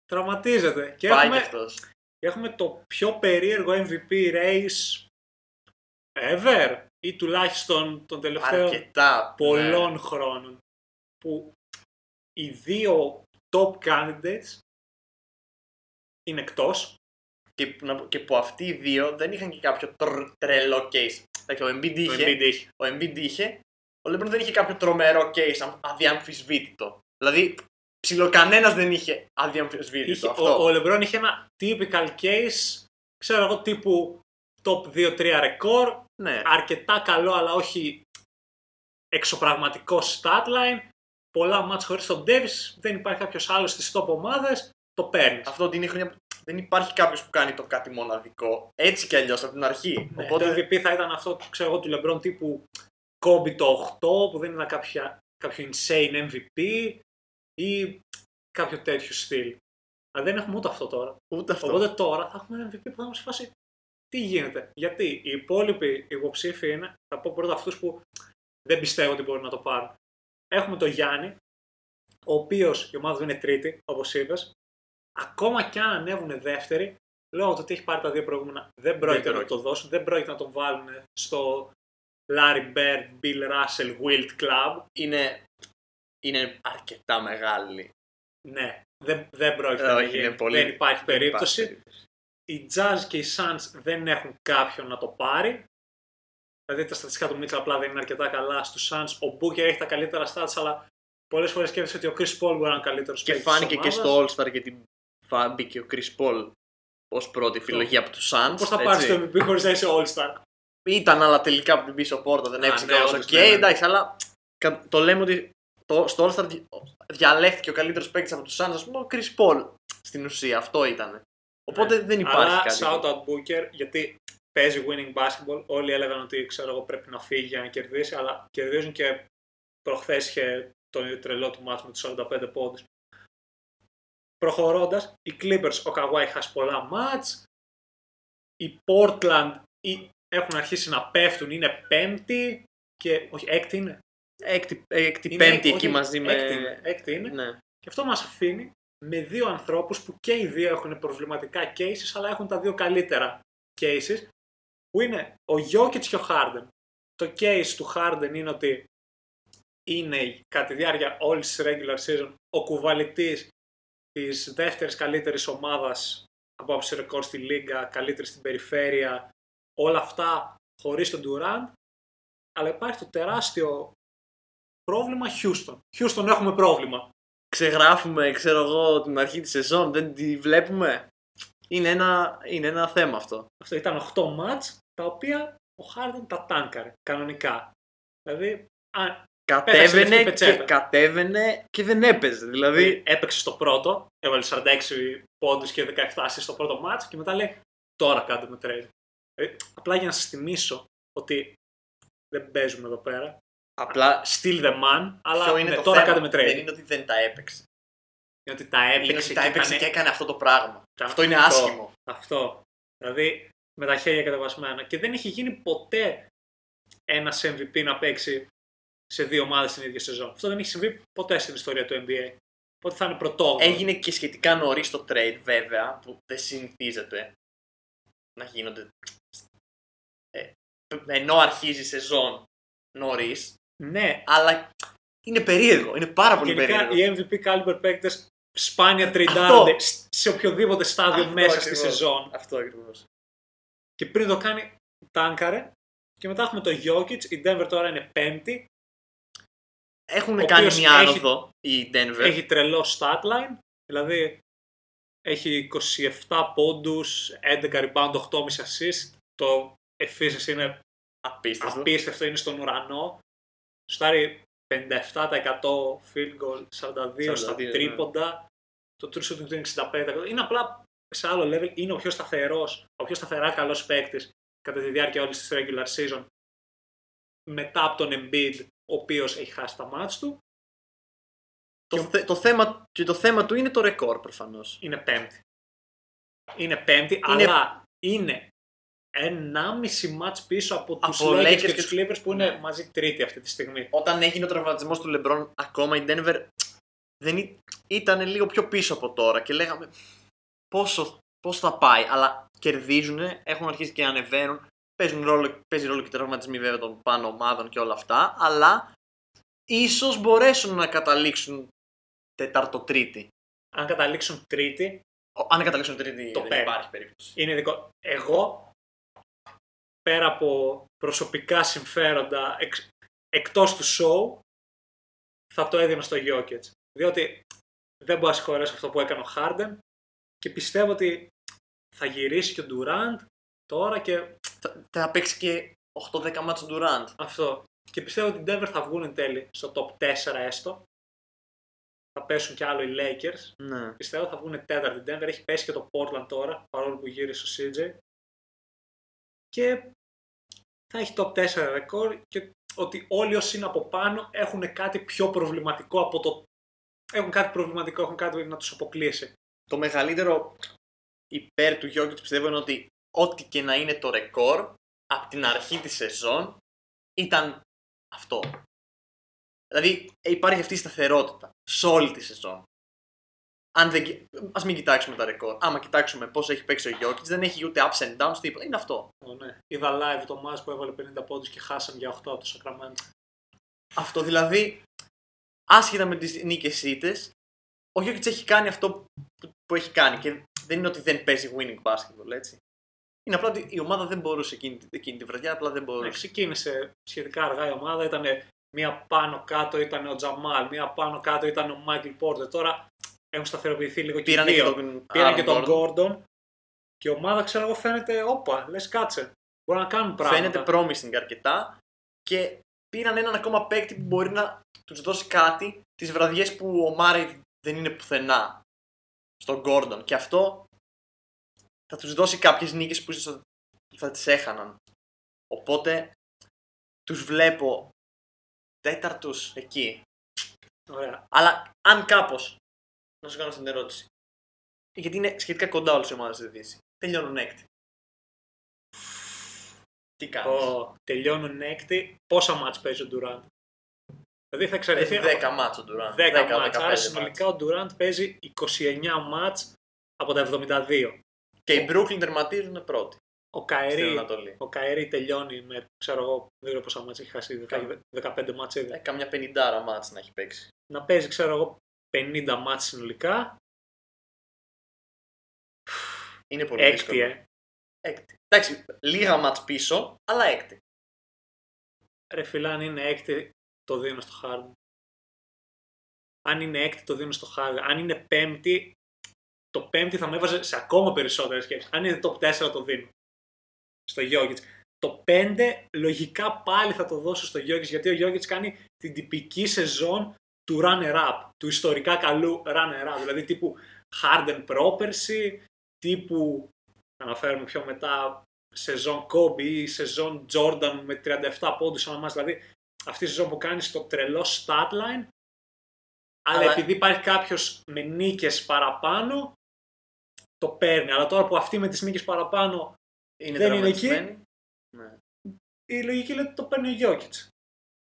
Speaker 2: Τραυματίζεται. Και
Speaker 1: Πάει κι
Speaker 2: έχουμε,
Speaker 1: αυτός.
Speaker 2: και έχουμε το πιο περίεργο MVP race ever ή τουλάχιστον των τελευταίων
Speaker 1: Αρκετά.
Speaker 2: πολλών
Speaker 1: ναι.
Speaker 2: χρόνων που οι δύο top candidates είναι εκτός.
Speaker 1: Και, που να πω- και που αυτοί οι δύο δεν είχαν και κάποιο τρ- τρελό case. Εντάξει, ο Embiid
Speaker 2: Το
Speaker 1: είχε.
Speaker 2: Embiid είχε.
Speaker 1: Ο Embiid είχε. Ο LeBron δεν είχε κάποιο τρομερό case αμ- αδιαμφισβήτητο. Δηλαδή, ψιλοκανένας δεν είχε αδιαμφισβήτητο
Speaker 2: Είχε-
Speaker 1: αυτό.
Speaker 2: ο, ο LeBron είχε ένα typical case, ξέρω εγώ, τύπου top 2-3 ρεκόρ,
Speaker 1: Ναι.
Speaker 2: αρκετά καλό αλλά όχι εξωπραγματικό stat line, πολλά μάτς χωρίς τον Davis, δεν υπάρχει κάποιος άλλος στις top ομάδες, το παίρνεις.
Speaker 1: Αυτό ότι είναι η χρονιά που δεν υπάρχει κάποιος που κάνει το κάτι μοναδικό. Έτσι κι αλλιώς από την αρχή.
Speaker 2: Ναι,
Speaker 1: Οπότε
Speaker 2: Το MVP θα ήταν αυτό ξέρω εγώ, του LeBron τύπου Kobe το 8 που δεν ήταν κάποια, κάποιο insane MVP ή κάποιο τέτοιο στυλ. Αλλά δεν έχουμε ούτε αυτό τώρα.
Speaker 1: ούτε αυτό.
Speaker 2: Οπότε τώρα θα έχουμε ένα MVP που θα μας φάσει τι γίνεται. Γιατί οι υπόλοιποι υποψήφοι είναι, θα πω πρώτα αυτούς που δεν πιστεύω ότι μπορούν να το πάρουν. έχουμε τον Γιάννη, ο οποίος η ομάδα του είναι τρίτη, όπως είπες. Ακόμα κι αν ανέβουν δεύτερη, λόγω του ότι έχει πάρει τα δύο προηγούμενα, δεν πρόκειται να
Speaker 1: πρόκειται.
Speaker 2: το δώσουν, δεν πρόκειται να τον βάλουν στο Larry Bird, Bill Russell, Wild Club.
Speaker 1: Είναι, είναι αρκετά μεγάλη.
Speaker 2: Ναι, δεν, δεν πρόκειται
Speaker 1: Ε,
Speaker 2: να
Speaker 1: όχι,
Speaker 2: γίνει.
Speaker 1: είναι πολύ-
Speaker 2: Δεν υπάρχει
Speaker 1: δεν
Speaker 2: περίπτωση.
Speaker 1: υπάρχει περίπτωση.
Speaker 2: Οι Jazz και οι Suns δεν έχουν κάποιον να το πάρει. Δηλαδή τα στατιστικά του Μίτσελ απλά δεν είναι αρκετά καλά. Στους Suns ο Booker έχει τα καλύτερα stats, αλλά πολλές φορές σκέφτεσαι ότι ο Chris Paul μπορεί να είναι καλύτερος
Speaker 1: Και φάνηκε και στο All-Star γιατί φα- μπήκε ο Chris Paul ως πρώτη επιλογή από τους Suns.
Speaker 2: Πώς θα
Speaker 1: έτσι.
Speaker 2: πάρει το MVP χωρίς να είσαι All-Star;
Speaker 1: Ήταν, αλλά τελικά από την πίσω πόρτα δεν
Speaker 2: Α,
Speaker 1: έπαιξε
Speaker 2: ναι,
Speaker 1: κιόλας.
Speaker 2: όντως,
Speaker 1: Οκ,
Speaker 2: ναι, ναι.
Speaker 1: εντάξει, αλλά κα- το λέμε ότι το, στο All-Star δι- διαλέχθηκε ο καλύτερος παίκτης από τους Suns, ας πούμε, ο Chris Paul. Στην ουσία, αυτό ήταν. Οπότε
Speaker 2: Ναι.
Speaker 1: δεν υπάρχει
Speaker 2: Αλλά
Speaker 1: κάτι.
Speaker 2: shout out Booker γιατί παίζει winning basketball. Όλοι έλεγαν ότι ξέρω εγώ πρέπει να φύγει για να κερδίσει, αλλά κερδίζουν και προχθές είχε το τρελό του μάτς με του 45 πόντους. Προχωρώντας, οι Clippers, ο Kawhi χάσει πολλά μάτς. Οι Portland οι- έχουν αρχίσει να πέφτουν, είναι πέμπτη και. Όχι, έκτη είναι.
Speaker 1: Έκτη, έκτη
Speaker 2: Είναι-
Speaker 1: πέμπτη
Speaker 2: όχι,
Speaker 1: εκεί μαζί με.
Speaker 2: Έκτη είναι. Έκτη είναι.
Speaker 1: Ναι.
Speaker 2: Και αυτό μας αφήνει με δύο ανθρώπους που και οι δύο έχουν προβληματικά cases, αλλά έχουν τα δύο καλύτερα cases, που είναι ο Jokic και ο Harden. Το case του Harden είναι ότι είναι κατά τη διάρκεια όλης της regular season ο κουβαλητής της δεύτερης καλύτερης ομάδας από άποψη ρεκόρ στη Λίγκα, καλύτερη στην περιφέρεια, όλα αυτά χωρίς τον Durant, αλλά υπάρχει το τεράστιο πρόβλημα Houston. Houston έχουμε πρόβλημα.
Speaker 1: Ξεγράφουμε, ξέρω εγώ, την αρχή της σεζόν, δεν τη βλέπουμε. Είναι ένα, είναι ένα θέμα αυτό.
Speaker 2: Αυτό ήταν 8 μάτς, τα οποία ο Harden τα τάνκαρε, κανονικά. Δηλαδή, αν
Speaker 1: Κατέβαινε
Speaker 2: λευκή
Speaker 1: και,
Speaker 2: πετσέτα.
Speaker 1: κατέβαινε και δεν έπαιζε. Δηλαδή,
Speaker 2: έπαιξε στο πρώτο, έβαλε 46 πόντους και 17 assists στο πρώτο μάτς και μετά λέει τώρα κάντε με trade. Ε, απλά για να σας θυμίσω ότι δεν παίζουμε εδώ πέρα.
Speaker 1: απλά
Speaker 2: Still the man, αλλά
Speaker 1: ποιο είναι
Speaker 2: ναι,
Speaker 1: το
Speaker 2: τώρα
Speaker 1: θέμα;
Speaker 2: κάντε με trade.
Speaker 1: Δεν είναι ότι δεν τα έπαιξε.
Speaker 2: Είναι ότι τα έπαιξε,
Speaker 1: Είναι ότι τα
Speaker 2: και
Speaker 1: έπαιξε
Speaker 2: ήτανε-
Speaker 1: και έκανε αυτό το πράγμα.
Speaker 2: Τα-
Speaker 1: Αυτό είναι
Speaker 2: αυτό.
Speaker 1: άσχημο.
Speaker 2: Αυτό. Δηλαδή με τα χέρια κατεβασμένα. Και δεν έχει γίνει ποτέ ένας MVP να παίξει σε δύο ομάδες την ίδια σεζόν. Αυτό δεν έχει συμβεί ποτέ στην ιστορία του NBA. Οπότε θα είναι πρωτόγνωρο.
Speaker 1: Έγινε και σχετικά νωρίς το trade, βέβαια, που δεν συνηθίζεται να γίνονται. Ε, ενώ αρχίζει η σεζόν νωρίς.
Speaker 2: Ναι,
Speaker 1: Αλλά είναι περίεργο. Είναι πάρα πολύ
Speaker 2: γενικά
Speaker 1: περίεργο.
Speaker 2: οι MVP caliber παίκτες σπάνια τριντάρονται σε οποιοδήποτε στάδιο
Speaker 1: Αυτό
Speaker 2: μέσα στη
Speaker 1: ακριβώς.
Speaker 2: σεζόν.
Speaker 1: Αυτό ακριβώς.
Speaker 2: Και πριν το κάνει, τάνκαρε. Και μετά έχουμε το Jokic. Η Denver τώρα είναι πέμπτη.
Speaker 1: Έχουν
Speaker 2: Ο
Speaker 1: κάνει
Speaker 2: οποίος
Speaker 1: μια
Speaker 2: έχει-
Speaker 1: άνοδο η Denver.
Speaker 2: Έχει τρελό statline, δηλαδή έχει 27 πόντους, 11 rebound, 8,5 assist. Το efficiency είναι
Speaker 1: Απίστευτο.
Speaker 2: απίστευτο, είναι στον ουρανό. Στάρει 57% field goal, 42% στα
Speaker 1: 42, ναι.
Speaker 2: τρίποντα. Το true shooting του είναι 65%. Είναι απλά σε άλλο level, είναι ο πιο σταθερός, ο πιο σταθερά καλός παίκτης κατά τη διάρκεια όλης της regular season. Μετά από τον Embiid, ο οποίος έχει χάσει τα μάτς του.
Speaker 1: Το, θε- το θέμα, και το θέμα του είναι το ρεκόρ προφανώς.
Speaker 2: είναι πέμπτη. Είναι πέμπτη,
Speaker 1: Είναι-
Speaker 2: αλλά είναι 1,5 μάτς πίσω από τους
Speaker 1: Από
Speaker 2: Lakers
Speaker 1: Lakers
Speaker 2: και
Speaker 1: και
Speaker 2: τους
Speaker 1: τους-
Speaker 2: Clippers που είναι
Speaker 1: Ναι.
Speaker 2: μαζί τρίτη αυτή τη στιγμή.
Speaker 1: Όταν έγινε ο τραυματισμός του LeBron, ακόμα η Denver δεν ή- ήταν λίγο πιο πίσω από τώρα και λέγαμε πόσο, πώς θα πάει; Αλλά κερδίζουν, έχουν αρχίσει και ανεβαίνουν. Παίζουν ρόλο, παίζει ρόλο και οι τραυματισμοί βέβαια των πάνω ομάδων και όλα αυτά. Αλλά ίσως μπορέσουν να καταλήξουν τετάρτο-τρίτη.
Speaker 2: Αν καταλήξουν τρίτη,
Speaker 1: Ο- Αν καταλήξουν τρίτη,
Speaker 2: Το
Speaker 1: δεν
Speaker 2: παίρνει.
Speaker 1: υπάρχει περίπτωση.
Speaker 2: είναι δικό. Εγώ, πέρα από προσωπικά συμφέροντα εξ, εκτός του show, θα το έδινα στο Jokic. Διότι δεν μπορώ να συγχωρέσω αυτό που έκανε ο Harden και πιστεύω ότι θα γυρίσει και ο Durant τώρα και
Speaker 1: Θα, θα παίξει και 8-10 μάτσο Durant.
Speaker 2: Αυτό. Και πιστεύω ότι οι Denver θα βγουν εν τέλει στο top 4 έστω. Θα πέσουν κι άλλο οι Lakers.
Speaker 1: Ναι.
Speaker 2: Πιστεύω θα βγουν τέταρτη. Η Denver έχει πέσει και το Portland τώρα, παρόλο που γύρισε ο CJ. Και θα έχει top 4 ρεκόρ και ότι όλοι όσοι είναι από πάνω έχουν κάτι πιο προβληματικό από το... Έχουν κάτι προβληματικό, έχουν κάτι να τους αποκλείσει.
Speaker 1: το μεγαλύτερο υπέρ του Jokic πιστεύω είναι ότι ό,τι και να είναι το ρεκόρ από την αρχή της σεζόν ήταν αυτό. Δηλαδή ε, υπάρχει αυτή η σταθερότητα σε όλη τη σεζόν. Αν δεν... κι- Ας μην κοιτάξουμε τα ρεκόρ. Άμα κοιτάξουμε πώς έχει παίξει ο Jokic, δεν έχει ούτε ups and downs, τίποτα. Είναι αυτό.
Speaker 2: Ω, ναι. Είδα live το match που έβαλε 50 πόντους και χάσαν για 8 από το Sacramento.
Speaker 1: Αυτό δηλαδή, άσχετα με τις νίκες ήττες, ο Jokic έχει κάνει αυτό που- που έχει κάνει. Και δεν είναι ότι δεν παίζει winning basketball, έτσι. Είναι απλά ότι η ομάδα δεν μπορούσε εκείνη, εκείνη τη βραδιά, απλά δεν
Speaker 2: Ναι,
Speaker 1: μπορούσε.
Speaker 2: ξεκίνησε σχετικά αργά η ομάδα, ήταν μία πάνω κάτω ήταν ο Τζαμάλ, μία πάνω κάτω ήταν ο Μάικλ Πόρτερ. Τώρα έχουν σταθεροποιηθεί λίγο και οι
Speaker 1: Πήραν και
Speaker 2: δύο.
Speaker 1: τον,
Speaker 2: Πήραν
Speaker 1: Aaron
Speaker 2: και τον
Speaker 1: Gordon.
Speaker 2: Γκόρντον και η ομάδα ξέρω εγώ φαίνεται, όπα, λες κάτσε. Μπορεί να κάνουν πράγματα.
Speaker 1: Φαίνεται promising αρκετά και πήραν έναν ακόμα παίκτη που μπορεί να τους δώσει κάτι τις βραδιές που ο Μάρι δεν είναι πουθενά στον Gordon. Και αυτό θα τους δώσει κάποιες νίκες που ίσως θα τις έχαναν. Οπότε τους βλέπω τέταρτου εκεί.
Speaker 2: Ωραία.
Speaker 1: Αλλά αν κάπως. Να σου κάνω αυτή την ερώτηση. Γιατί είναι σχετικά κοντά όλες οι ομάδες στη Δύση. Τελειώνουν έκτη. Τι κάνεις;
Speaker 2: Ω, τελειώνουν έκτη. Πόσα μάτς παίζει ο Durant. Δηλαδή θα εξαρτηθεί.
Speaker 1: Έχει 10 μάτσο του
Speaker 2: 10 μάτς. Άρα συνολικά ο Durant παίζει 29 μάτς από τα 72.
Speaker 1: Και οι Brooklyn τερματίζουν πρώτοι
Speaker 2: Ο
Speaker 1: στην
Speaker 2: Καερή,
Speaker 1: Ανατολή.
Speaker 2: ο Καερή τελειώνει με, ξέρω εγώ, δεν ξέρω πόσα μάτς έχει χάσει,
Speaker 1: Κα-
Speaker 2: 15 μάτς ήδη.
Speaker 1: Ε, καμιά 50 μάτς να έχει παίξει.
Speaker 2: Να παίζει, ξέρω εγώ, 50 μάτς συνολικά.
Speaker 1: Είναι πολύ
Speaker 2: Έκτη,
Speaker 1: δύσκολο.
Speaker 2: ε.
Speaker 1: Έκτη. Εντάξει, λίγα μάτς πίσω, αλλά έκτη.
Speaker 2: Ρε φίλε, αν είναι έκτη, το δίνω στο Harden. Αν είναι έκτη, το δίνω στο Harden. Αν είναι πέμπτη, το πέμπτη θα με έβαζε σε ακόμα περισσότερες σκέψεις. Αν είναι top 4, το δίνω. Στο Jokic. Το 5, λογικά πάλι θα το δώσω στο Jokic, γιατί ο Jokic κάνει την τυπική σεζόν του runner-up, του ιστορικά καλού runner-up. Δηλαδή τύπου Harden πρόπερση, τύπου, να αναφέρουμε πιο μετά, σεζόν Kobe ή σεζόν Jordan με 37 πόντους ανά μας. Δηλαδή αυτή η σεζόν που κάνει στο τρελό statline, αλλά,
Speaker 1: Αλλά-
Speaker 2: επειδή υπάρχει κάποιος με νίκες παραπάνω, το παίρνει. Αλλά τώρα που αυτή με τις νίκες παραπάνω
Speaker 1: Είναι
Speaker 2: Δεν είναι
Speaker 1: τερματισμένη. Ναι.
Speaker 2: η λογική λέει ότι το παίρνει ο Γιώκητς.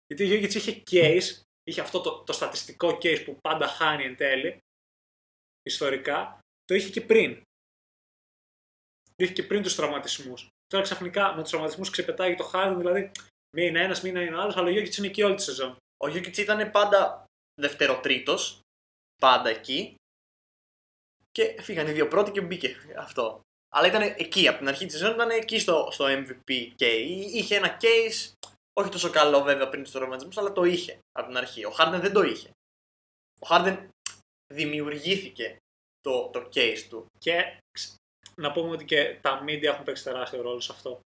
Speaker 2: Γιατί ο Γιώκητς είχε case, είχε αυτό το, το στατιστικό case που πάντα χάνει εν τέλει, ιστορικά, το είχε και πριν. Το είχε και πριν τους τραυματισμούς. Τώρα ξαφνικά με τους τραυματισμούς ξεπετάγει το Harden, δηλαδή μία είναι ένας, μία είναι άλλος, αλλά ο Γιώκητς είναι εκεί όλη τη σεζόν.
Speaker 1: Ο Γιώκητς ήταν πάντα δευτεροτρίτος, πάντα εκεί. Και φύγαν οι δύο πρώτοι και μπήκε αυτό. Αλλά ήταν εκεί, από την αρχή της σεζόν ήταν εκεί στο, στο MVP και είχε ένα case, όχι τόσο καλό βέβαια πριν τους τραυματισμούς, αλλά το είχε από την αρχή. Ο Harden δεν το είχε. Ο Harden δημιουργήθηκε το, το case του.
Speaker 2: Και ξ- να πούμε ότι και τα media έχουν παίξει τεράστιο ρόλο σε αυτό.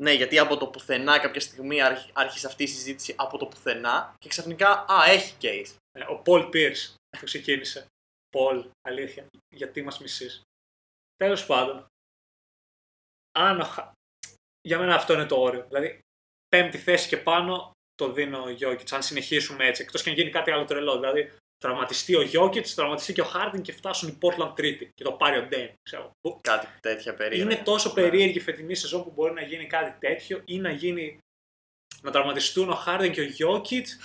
Speaker 1: Ναι, γιατί από το πουθενά κάποια στιγμή άρχι- άρχισε αυτή η συζήτηση από το πουθενά και ξαφνικά, α, έχει case.
Speaker 2: Ε, Ο Paul Pierce που ξεκίνησε. Paul, αλήθεια. Γιατί μας μισείς; Τέλος πάντων. Αν ο Χα- Για μένα αυτό είναι το όριο. Δηλαδή, πέμπτη θέση και πάνω το δίνω ο Γιώκητς, αν συνεχίσουμε έτσι. Εκτός και αν γίνει κάτι άλλο τρελό. Δηλαδή, τραυματιστεί ο Γιώκητς, τραυματιστεί και ο Χάρντιν και φτάσουν οι Portland τρίτη και το πάρει ο Ντέιν. Ξέρω. Που
Speaker 1: Κάτι τέτοια περίεργα.
Speaker 2: Είναι τόσο
Speaker 1: Ναι.
Speaker 2: περίεργη η φετινή σεζόν που μπορεί να γίνει κάτι τέτοιο ή να γίνει να τραυματιστούν ο Χάρντιν και ο Γιώκητς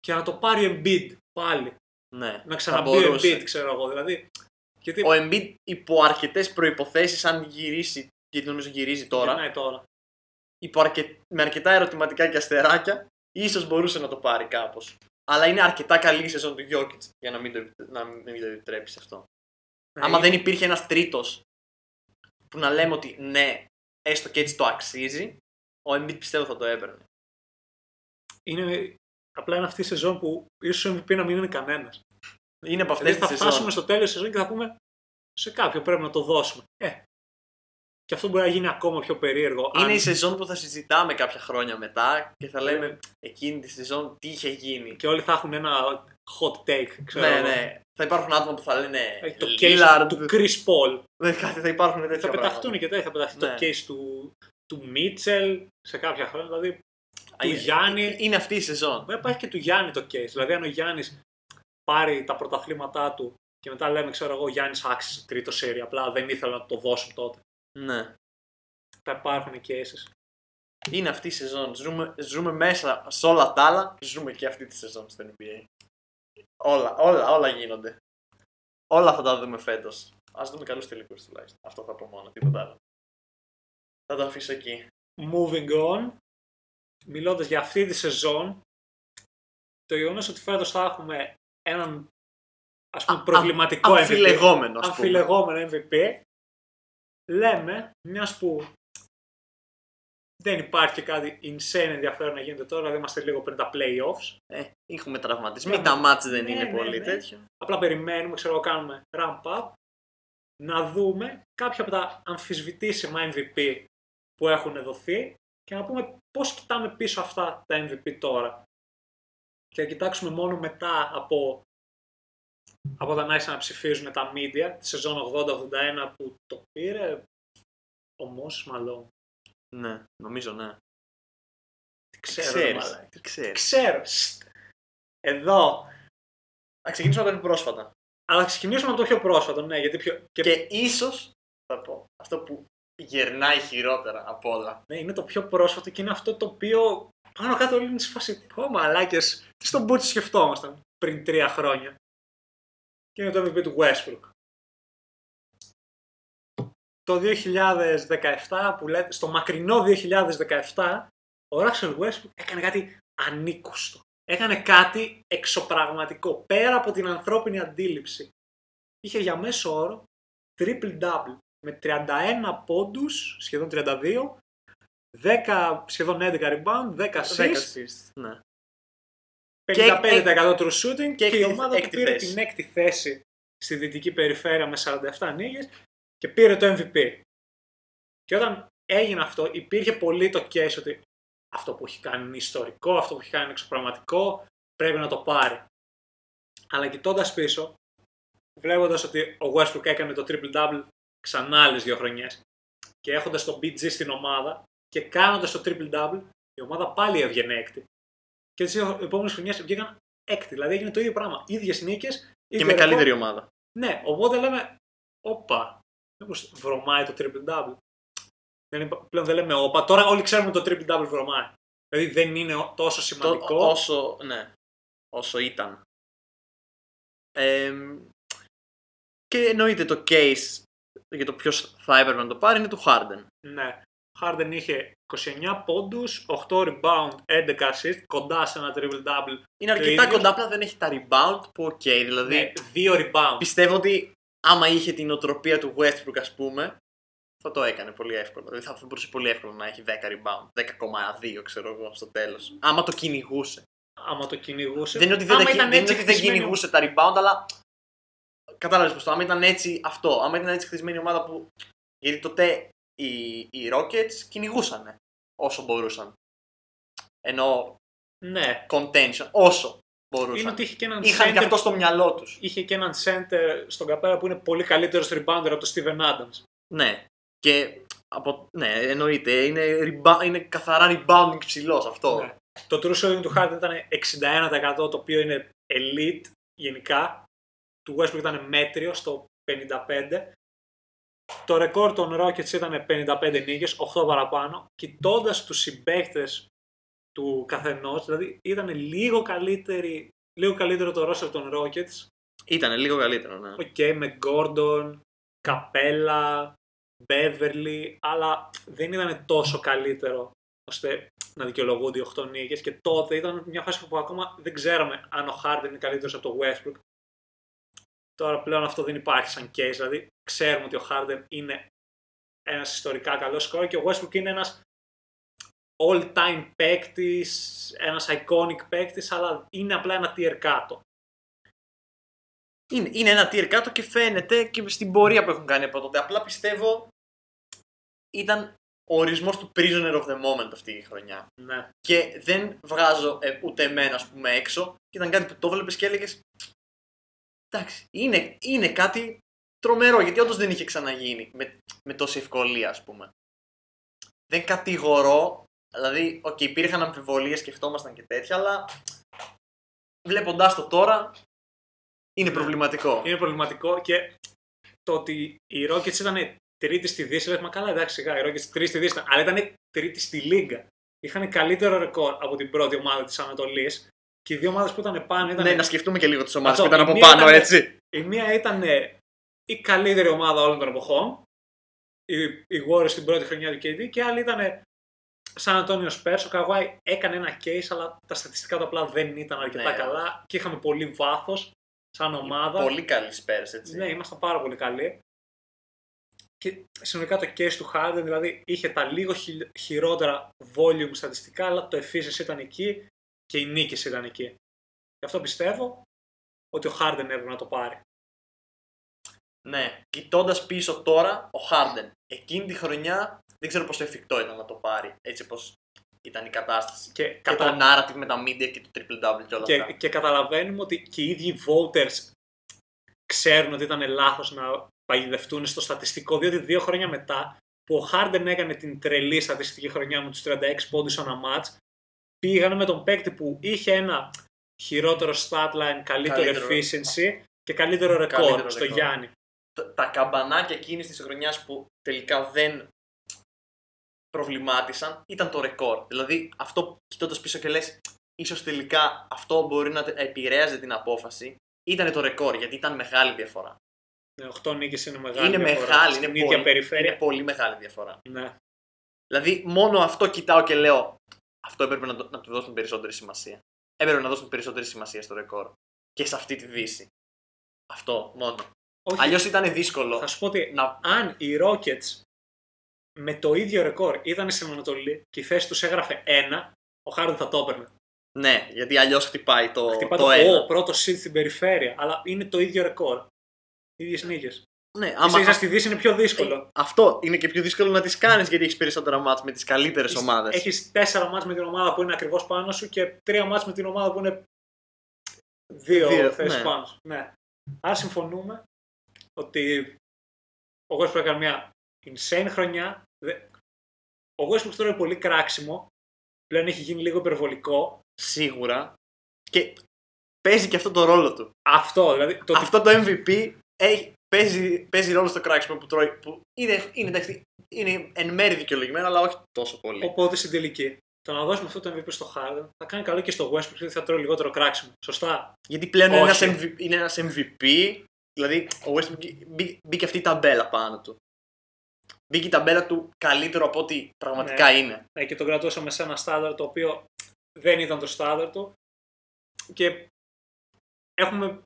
Speaker 2: και να το πάρει ο Embiid πάλι
Speaker 1: Ναι,
Speaker 2: να
Speaker 1: θα
Speaker 2: ξαναμπεί ο
Speaker 1: μπορούσε.
Speaker 2: Embiid, ξέρω εγώ. Δηλαδή, γιατί
Speaker 1: Ο Embiid υπό αρκετές προποθέσει, αν γυρίσει, γιατί νομίζω γυρίζει τώρα,
Speaker 2: γυρνάει τώρα.
Speaker 1: υπό αρκε... με αρκετά ερωτηματικά και αστεράκια, ίσως μπορούσε να το πάρει κάπως. Αλλά είναι αρκετά καλή η σεζόν του Jokic για να μην το, επι- να μην το επιτρέψεις αυτό. Άμα
Speaker 2: Ναι,
Speaker 1: δεν υπήρχε ένας τρίτος που να λέμε ότι ναι, έστω και έτσι το αξίζει, ο Embiid πιστεύω θα το έπαιρνε.
Speaker 2: είναι, απλά είναι αυτή η σεζόν που ίσως ο MVP να μην είναι κανένας.
Speaker 1: Είναι από αυτές
Speaker 2: Δηλαδή
Speaker 1: τις
Speaker 2: θα
Speaker 1: σεζόν.
Speaker 2: φτάσουμε στο τέλος της σεζόν και θα πούμε σε κάποιον πρέπει να το δώσουμε. Ε, και αυτό μπορεί να γίνει ακόμα πιο περίεργο.
Speaker 1: Είναι
Speaker 2: αν-
Speaker 1: η σεζόν που θα συζητάμε κάποια χρόνια μετά και θα λέμε εκείνη τη σεζόν τι είχε γίνει.
Speaker 2: Και όλοι θα έχουν ένα hot take. Ξέρω
Speaker 1: Ναι,
Speaker 2: εγώ.
Speaker 1: ναι. Θα υπάρχουν άτομα που θα λένε
Speaker 2: Έχει Το
Speaker 1: Lillard.
Speaker 2: case του Chris Paul.
Speaker 1: Ναι, κάτι θα υπάρχουν τέτοια
Speaker 2: Θα πεταχτούν
Speaker 1: πράγματα.
Speaker 2: και τέτοια. Θα πεταχτεί
Speaker 1: Ναι.
Speaker 2: το case του, του Mitchell σε κάποια χρόνια. Δηλαδή του
Speaker 1: Είναι-
Speaker 2: Γιάννη.
Speaker 1: Είναι αυτή η σεζόν.
Speaker 2: Μα υπάρχει και του Γιάννη το case. Δηλαδή, αν ο Γιάννης πάρει τα πρωταθλήματά του και μετά λέμε, ξέρω εγώ, ο Γιάννης άξιζε τρίτο σέρι, απλά δεν ήθελα να το δώσουν τότε.
Speaker 1: Ναι.
Speaker 2: Θα υπάρχουν cases.
Speaker 1: Είναι αυτή η σεζόν. Ζούμε, ζούμε μέσα σε όλα τα άλλα. Ζούμε και αυτή τη σεζόν στο NBA. Όλα, όλα, όλα γίνονται. Όλα θα τα δούμε φέτος. Α δούμε καλούς τελικούς τουλάχιστον. Αυτό θα πω μόνο, τίποτα άλλο. Θα το αφήσω εκεί.
Speaker 2: Moving on, μιλώντας για αυτή τη σεζόν, το γεγονός ότι φέτος θα έχουμε έναν ας πούμε,
Speaker 1: Α-
Speaker 2: προβληματικό MVP,
Speaker 1: Αμφιλεγόμενο, ας πούμε.
Speaker 2: αμφιλεγόμενο MVP, λέμε, μιας που δεν υπάρχει και κάτι insane ενδιαφέρον να γίνεται τώρα, δηλαδή είμαστε λίγο πριν τα playoffs,
Speaker 1: Ε, έχουμε τραυματισμοί.
Speaker 2: Ναι,
Speaker 1: Τα μάτς δεν
Speaker 2: ναι,
Speaker 1: είναι
Speaker 2: ναι,
Speaker 1: πολύ
Speaker 2: ναι.
Speaker 1: τέτοιο.
Speaker 2: απλά περιμένουμε, ξέρω εγώ, κάνουμε ramp up, να δούμε κάποια από τα αμφισβητήσιμα MVP που έχουν δοθεί και να πούμε πώς κοιτάμε πίσω αυτά τα MVP τώρα. Και να κοιτάξουμε μόνο μετά από, από όταν άρχισαν να ψηφίζουν τα media, τη σεζόν 80-81 που το πήρε ο Μόσης Μαλόν.
Speaker 1: Ναι, νομίζω ναι.
Speaker 2: Τι ξέρω, ρε
Speaker 1: Ξέρεις.
Speaker 2: μαλάκα.
Speaker 1: Τι ξέρεις.
Speaker 2: Ξέρω. Στ. Εδώ.
Speaker 1: Θα ξεκινήσουμε από το πιο πρόσφατα.
Speaker 2: Αλλά θα ξεκινήσουμε από το πιο πρόσφατο, ναι, γιατί πιο... Και,
Speaker 1: Και ίσως, θα πω, αυτό που γερνάει χειρότερα από όλα.
Speaker 2: ναι, είναι το πιο πρόσφατο και είναι αυτό το οποίο πάνω κάτω όλοι είναι σε φάση πω μαλάκες, τι στον Μπούτσι σκεφτόμασταν πριν τρία χρόνια. Και είναι το MVP του Westbrook. Το 2017, που λέτε, στο μακρινό 2017, ο Russell Westbrook έκανε κάτι ανήκουστο. Έκανε κάτι εξωπραγματικό, πέρα από την ανθρώπινη αντίληψη. Είχε για μέσο όρο triple-double με 31 πόντους, σχεδόν 32, 10, σχεδόν 11 rebound, 10
Speaker 1: 10
Speaker 2: assists,
Speaker 1: assists, Ναι.
Speaker 2: 55% true shooting και,
Speaker 1: και
Speaker 2: η
Speaker 1: έκτη-
Speaker 2: ομάδα του
Speaker 1: έκτη
Speaker 2: πήρε
Speaker 1: θέση.
Speaker 2: την έκτη θέση στη δυτική περιφέρεια με 47 νίκες και πήρε το MVP. Και όταν έγινε αυτό υπήρχε πολύ το case ότι αυτό που έχει κάνει είναι ιστορικό, αυτό που έχει κάνει είναι εξωπραγματικό, πρέπει να το πάρει. Αλλά κοιτώντας πίσω, βλέποντας ότι ο Westbrook έκανε το triple-double ξανά άλλες δύο χρονιές και έχοντας τον BG στην ομάδα και κάνοντας το triple-double, η ομάδα πάλι έβγαινε έκτη. Και τις επόμενες χρονιές βγήκαν έκτη. Δηλαδή έγινε το ίδιο πράγμα. ίδιες νίκες.
Speaker 1: Και με καλύτερη ομάδα.
Speaker 2: Ναι, οπότε λέμε, όπα, μήπως βρωμάει το triple-double. Δεν είναι- πλέον δεν λέμε όπα. Τώρα όλοι ξέρουμε ότι το triple-double βρωμάει. Δηλαδή δεν είναι ο- τόσο
Speaker 1: Το-
Speaker 2: σημαντικό.
Speaker 1: όσο, ναι, όσο ήταν. Εμ, και εννοείται το case για το ποιος θα έπρεπε να το πάρει είναι του Harden.
Speaker 2: Ναι. Ο Harden είχε 29 πόντους, 8 rebound, 11 assist, κοντά σε ένα triple-double.
Speaker 1: Είναι αρκετά
Speaker 2: ίδιο.
Speaker 1: κοντά, απλά δεν έχει τα rebound που οκέι. δηλαδή
Speaker 2: Ναι, 2 rebound.
Speaker 1: πιστεύω ότι άμα είχε την ατροπία του Westbrook ας πούμε θα το έκανε πολύ εύκολα. Δηλαδή θα μπορούσε πολύ εύκολα να έχει 10 rebound, 10,2 ξέρω εγώ στο τέλος. Άμα το κυνηγούσε.
Speaker 2: Άμα το κυνηγούσε.
Speaker 1: Δεν είναι ότι δεν,
Speaker 2: Άμα
Speaker 1: τα,
Speaker 2: ήταν
Speaker 1: δεν, είναι
Speaker 2: έτσι
Speaker 1: ότι δεν
Speaker 2: χτισμένη-
Speaker 1: κυνηγούσε τα rebound, αλλά κατάλαβες πώς το. Άμα ήταν έτσι αυτό, άμα ήταν έτσι χτισμένη η ομάδα που. Γιατί τότε οι, οι Rockets κυνηγούσαν όσο μπορούσαν. Ενώ
Speaker 2: Ναι.
Speaker 1: contention, όσο μπορούσαν.
Speaker 2: Είναι ότι είχε και έναν
Speaker 1: Είχαν
Speaker 2: center,
Speaker 1: και αυτό στο μυαλό τους.
Speaker 2: είχε και έναν center στον καπέρα που είναι πολύ καλύτερος rebounder από τον Steven Adams.
Speaker 1: Ναι. Και από, ναι, εννοείται. Είναι, reba- είναι καθαρά rebounding ψηλός αυτό.
Speaker 2: Ναι. Το true shooting του Harden ήταν 61% το οποίο είναι elite γενικά. Του Westbrook ήταν μέτριο στο 55%. Το ρεκόρ των Rockets ήταν 55 νίκες, 8 παραπάνω. Κοιτώντας τους συμπαίκτες του καθενός, δηλαδή ήταν λίγο, καλύτερη, λίγο καλύτερο το roster των Rockets.
Speaker 1: Ήταν λίγο καλύτερο, ναι.
Speaker 2: Οκέι, με Gordon, Καπέλα, Beverly, αλλά δεν ήταν τόσο καλύτερο ώστε να δικαιολογούνται οι 8 νίκες και τότε ήταν μια φάση που ακόμα δεν ξέραμε αν ο Harden είναι καλύτερος από το Westbrook. Τώρα πλέον αυτό δεν υπάρχει σαν case, δηλαδή ξέρουμε ότι ο Harden είναι ένας ιστορικά καλός scorer και ο Westbrook είναι ένας all-time παίκτης, ένας iconic παίκτης, αλλά είναι απλά ένα tier κάτω.
Speaker 1: Είναι, είναι ένα tier κάτω και φαίνεται και στην πορεία που έχουν κάνει από τότε. Απλά πιστεύω ήταν ο ορισμός του prisoner of the moment αυτή η χρονιά.
Speaker 2: Ναι.
Speaker 1: Και δεν βγάζω ε, ούτε εμένα, ας πούμε, έξω. Και ήταν κάτι που το βλέπεις και έλεγες Εντάξει, είναι, είναι κάτι τρομερό, γιατί όντως δεν είχε ξαναγίνει με, με τόση ευκολία, ας πούμε. Δεν κατηγορώ, δηλαδή, οκέι, υπήρχαν αμφιβολίες, σκεφτόμασταν και τέτοια, αλλά βλέποντάς το τώρα, είναι προβληματικό.
Speaker 2: Είναι προβληματικό και το ότι οι Rockets ήταν τρίτη στη Δύση. Λες, μα καλά, εντάξει, σιγά, οι Rockets τρίτη στη Δύση. ήταν». Αλλά ήταν τρίτη στη Λίγκα. Είχαν καλύτερο ρεκόρ από την πρώτη ομάδα της Ανατολής. Και οι δύο ομάδες που ήταν πάνω ήταν.
Speaker 1: Ναι, να σκεφτούμε και λίγο τις ομάδες
Speaker 2: Αυτό,
Speaker 1: που ήταν
Speaker 2: η
Speaker 1: από
Speaker 2: μία
Speaker 1: πάνω,
Speaker 2: ήταν-
Speaker 1: έτσι.
Speaker 2: Η μία ήταν η καλύτερη ομάδα όλων των εποχών. Οι, οι Warriors στην πρώτη χρονιά του KD και η άλλη ήταν Σαν Αντώνιο Σπέρς, ο Καβάη έκανε ένα case, αλλά τα στατιστικά του απλά δεν ήταν αρκετά
Speaker 1: Ναι.
Speaker 2: καλά και είχαμε πολύ βάθος σαν ομάδα.
Speaker 1: Πολύ καλή Spurs, έτσι.
Speaker 2: Ναι, ήμασταν πάρα πολύ καλοί. Και συνολικά το case του Harden, δηλαδή είχε τα λίγο χει- χειρότερα volume στατιστικά, αλλά το efficiency ήταν εκεί και οι νίκες ήταν εκεί. Γι' αυτό πιστεύω ότι ο Harden έπρεπε να το πάρει.
Speaker 1: Ναι, κοιτώντας πίσω τώρα, ο Harden εκείνη τη χρονιά δεν ξέρω πόσο εφικτό ήταν να το πάρει. Έτσι όπω ήταν η κατάσταση.
Speaker 2: Και,
Speaker 1: Και
Speaker 2: κατα...
Speaker 1: το narrative με τα media και το triple double και όλα
Speaker 2: και,
Speaker 1: αυτά.
Speaker 2: και καταλαβαίνουμε ότι και οι ίδιοι voters ξέρουν ότι ήταν λάθος να παγιδευτούν στο στατιστικό, διότι δύο χρόνια μετά που ο Harden έκανε την τρελή στατιστική χρονιά με τους 36 πόντους ένα match, πήγανε με τον παίκτη που είχε ένα χειρότερο statline, καλύτερο,
Speaker 1: Καλύτερο.
Speaker 2: efficiency και καλύτερο ρεκόρ
Speaker 1: Καλύτερο
Speaker 2: στο
Speaker 1: ρεκόρ.
Speaker 2: Γιάννη.
Speaker 1: Τα- Τα καμπανάκια εκείνης της χρονιάς που τελικά δεν προβλημάτισαν ήταν το ρεκόρ. Δηλαδή, αυτό κοιτώντας πίσω και λες, ίσως τελικά αυτό μπορεί να επηρέαζε την απόφαση. Ήταν το ρεκόρ, γιατί ήταν μεγάλη διαφορά.
Speaker 2: Ναι, 8 νίκες είναι μεγάλη
Speaker 1: είναι
Speaker 2: διαφορά.
Speaker 1: μεγάλη,
Speaker 2: Στην
Speaker 1: είναι
Speaker 2: ίδια
Speaker 1: πολύ,
Speaker 2: περιφέρεια.
Speaker 1: είναι πολύ μεγάλη διαφορά.
Speaker 2: Ναι.
Speaker 1: Δηλαδή, μόνο αυτό κοιτάω και λέω. Αυτό έπρεπε να, το- να του δώσουν περισσότερη σημασία. Έπρεπε να δώσουν περισσότερη σημασία στο ρεκόρ. Και σε αυτή τη δύση. Αυτό μόνο.
Speaker 2: Όχι,
Speaker 1: Αλλιώς ήταν δύσκολο
Speaker 2: θα σου πω ότι
Speaker 1: να.
Speaker 2: αν οι Rockets με το ίδιο ρεκόρ ήταν στην Ανατολή και η θέση τους έγραφε 1, ο Harden θα το έπαιρνε.
Speaker 1: Ναι, γιατί αλλιώς χτυπάει το,
Speaker 2: Χτυπά
Speaker 1: το
Speaker 2: το
Speaker 1: ένα.
Speaker 2: «Ω, πρώτο seed στην περιφέρεια, αλλά είναι το ίδιο ρεκόρ. ίδιες νίκες.
Speaker 1: Ναι,
Speaker 2: Άμα
Speaker 1: άμα,
Speaker 2: στη Δύση είναι πιο δύσκολο.
Speaker 1: αυτό είναι και πιο δύσκολο να τις κάνεις γιατί έχεις περισσότερα μάτς με τις καλύτερες ομάδες.
Speaker 2: Έχεις τέσσερα μάτς με την ομάδα που είναι ακριβώς πάνω σου και τρία μάτς με την ομάδα που είναι δύο,
Speaker 1: Δύο,
Speaker 2: θέσεις
Speaker 1: ναι.
Speaker 2: πάνω σου. Ναι. Άρα συμφωνούμε ότι ο Westbrook έκανε μια insane χρονιά. Δε- Ο Westbrook τώρα είναι πολύ κράξιμο. Πλέον έχει γίνει λίγο υπερβολικό.
Speaker 1: Σίγουρα. Και παίζει και αυτό το ρόλο του.
Speaker 2: Αυτό, δηλαδή. Το ότι
Speaker 1: Αυτό το MVP έχει, παίζει, παίζει ρόλο στο κράξιμο που τρώει. Που είναι, είναι, εντάξει, είναι εν μέρη δικαιολογημένο, αλλά όχι τόσο πολύ.
Speaker 2: Οπότε στην τελική. Το να δώσουμε αυτό το MVP στο Harden θα κάνει καλό και στο Westbrook γιατί θα τρώει λιγότερο κράξιμο. Σωστά.
Speaker 1: Γιατί πλέον είναι ένας,
Speaker 2: Όχι.
Speaker 1: MVP, είναι ένας MVP, δηλαδή ο Westbrook μπή- μπήκε αυτή η ταμπέλα πάνω του. Μπήκε η ταμπέλα του καλύτερο από ό,τι πραγματικά είναι.
Speaker 2: Ναι, και τον κρατούσαμε σε ένα στάνταρ το οποίο δεν ήταν το στάνταρ του. Και έχουμε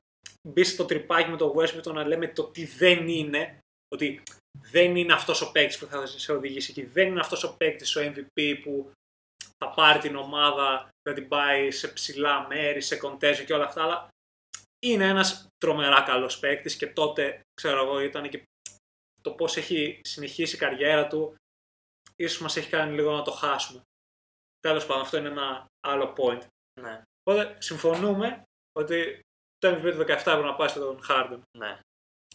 Speaker 2: μπει στο τρυπάκι με το Westbrook το να λέμε το τι δεν είναι. Ότι δεν είναι αυτός ο παίκτης που θα σε οδηγήσει εκεί. Δεν είναι αυτός ο παίκτης ο MVP που θα πάρει την ομάδα, θα την πάει σε ψηλά μέρη, σε κοντέζο και όλα αυτά. Αλλά είναι ένας τρομερά καλός παίκτης και τότε, ξέρω εγώ, ήταν και το πώς έχει συνεχίσει η καριέρα του ίσως μας έχει κάνει λίγο να το χάσουμε. Τέλος πάντων, αυτό είναι ένα άλλο point.
Speaker 1: Ναι,
Speaker 2: Οπότε συμφωνούμε ότι το MVP του 17 έπρεπε να πάει στον Harden.
Speaker 1: ναι.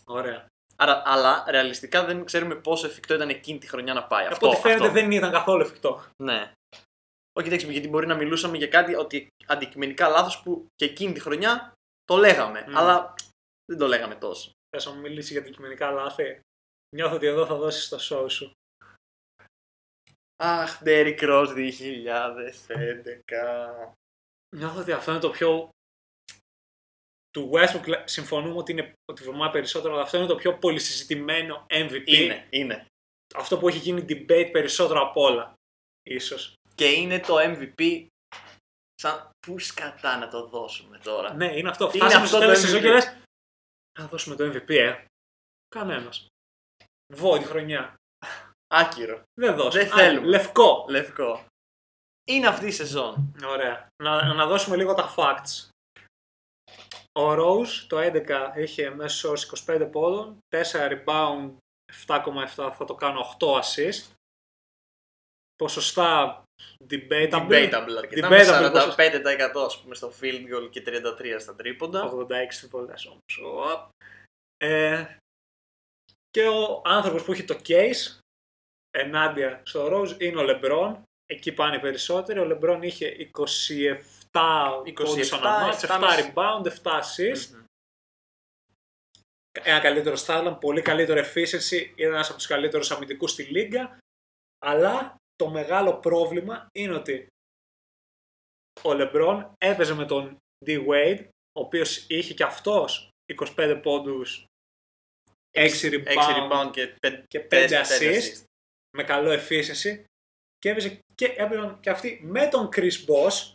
Speaker 2: Ωραία.
Speaker 1: Άρα, αλλά ρεαλιστικά δεν ξέρουμε πόσο εφικτό ήταν εκείνη τη χρονιά να πάει.
Speaker 2: Από
Speaker 1: Αυτό,
Speaker 2: ό,τι φαίνεται
Speaker 1: αυτό.
Speaker 2: δεν ήταν καθόλου εφικτό.
Speaker 1: Ναι. Όχι, εντάξει, γιατί μπορεί να μιλούσαμε για κάτι ότι αντικειμενικά λάθος που και εκείνη τη χρονιά το λέγαμε.
Speaker 2: Μμ.
Speaker 1: Αλλά δεν το λέγαμε τόσο.
Speaker 2: Θες να μου μιλήσει για αντικειμενικά λάθη; Νιώθω ότι εδώ θα δώσεις το show σου.
Speaker 1: Αχ, Derrick Rose 2011.
Speaker 2: Νιώθω ότι αυτό είναι το πιο... Του Westbrook λέ- συμφωνούμε ότι, είναι, ότι βρωμάει περισσότερο, αλλά αυτό είναι το πιο πολυσυζητημένο MVP.
Speaker 1: Είναι, είναι.
Speaker 2: Αυτό που έχει γίνει debate περισσότερο από όλα. Ίσως.
Speaker 1: Και είναι το MVP σαν πού σκατά να το δώσουμε τώρα.
Speaker 2: Ναι, είναι αυτό.
Speaker 1: Είναι
Speaker 2: Φτάσαμε
Speaker 1: αυτό
Speaker 2: στο
Speaker 1: το
Speaker 2: τέλος της
Speaker 1: MVP.
Speaker 2: σεζόν και λες, να δώσουμε το MVP, ε. Κανένας. Void χρονιά.
Speaker 1: Άκυρο.
Speaker 2: Δεν δώσουμε.
Speaker 1: Δεν θέλουμε.
Speaker 2: λευκό.
Speaker 1: Λευκό. Είναι αυτή η σεζόν.
Speaker 2: Ωραία. Να, να δώσουμε λίγο τα facts. Ο Rose το 11 είχε μέσω όρος 25 πόντων, 4 rebound, 7,7 θα το κάνω 8 assist. Ποσοστά debatable.
Speaker 1: Debatable αρκετά.
Speaker 2: Debatable,
Speaker 1: Με 45% ας πούμε στο field goal και 33% στα τρίποντα.
Speaker 2: 86 τρίποντες όμως. Οπ. Ε, και ο άνθρωπος που έχει το case ενάντια στο Rose είναι ο LeBron. Εκεί πάνε οι περισσότεροι. Ο LeBron είχε 27 πόντους
Speaker 1: 27,
Speaker 2: ανά μάτς, 7
Speaker 1: 7,5.
Speaker 2: rebound, 7 assist.
Speaker 1: Μμμ.
Speaker 2: ένα καλύτερο Starland, πολύ καλύτερο efficiency, ήταν ένας από τους καλύτερους αμυντικούς στη λίγκα, αλλά το μεγάλο πρόβλημα είναι ότι ο LeBron έπαιζε με τον D. Wade, ο οποίος είχε και αυτός 25 πόντους, 6 rebound,
Speaker 1: 6 rebound και 5,
Speaker 2: και 5 assist, με καλό efficiency και έπαιζε και, έπαιζαν και αυτοί με τον Chris Boss,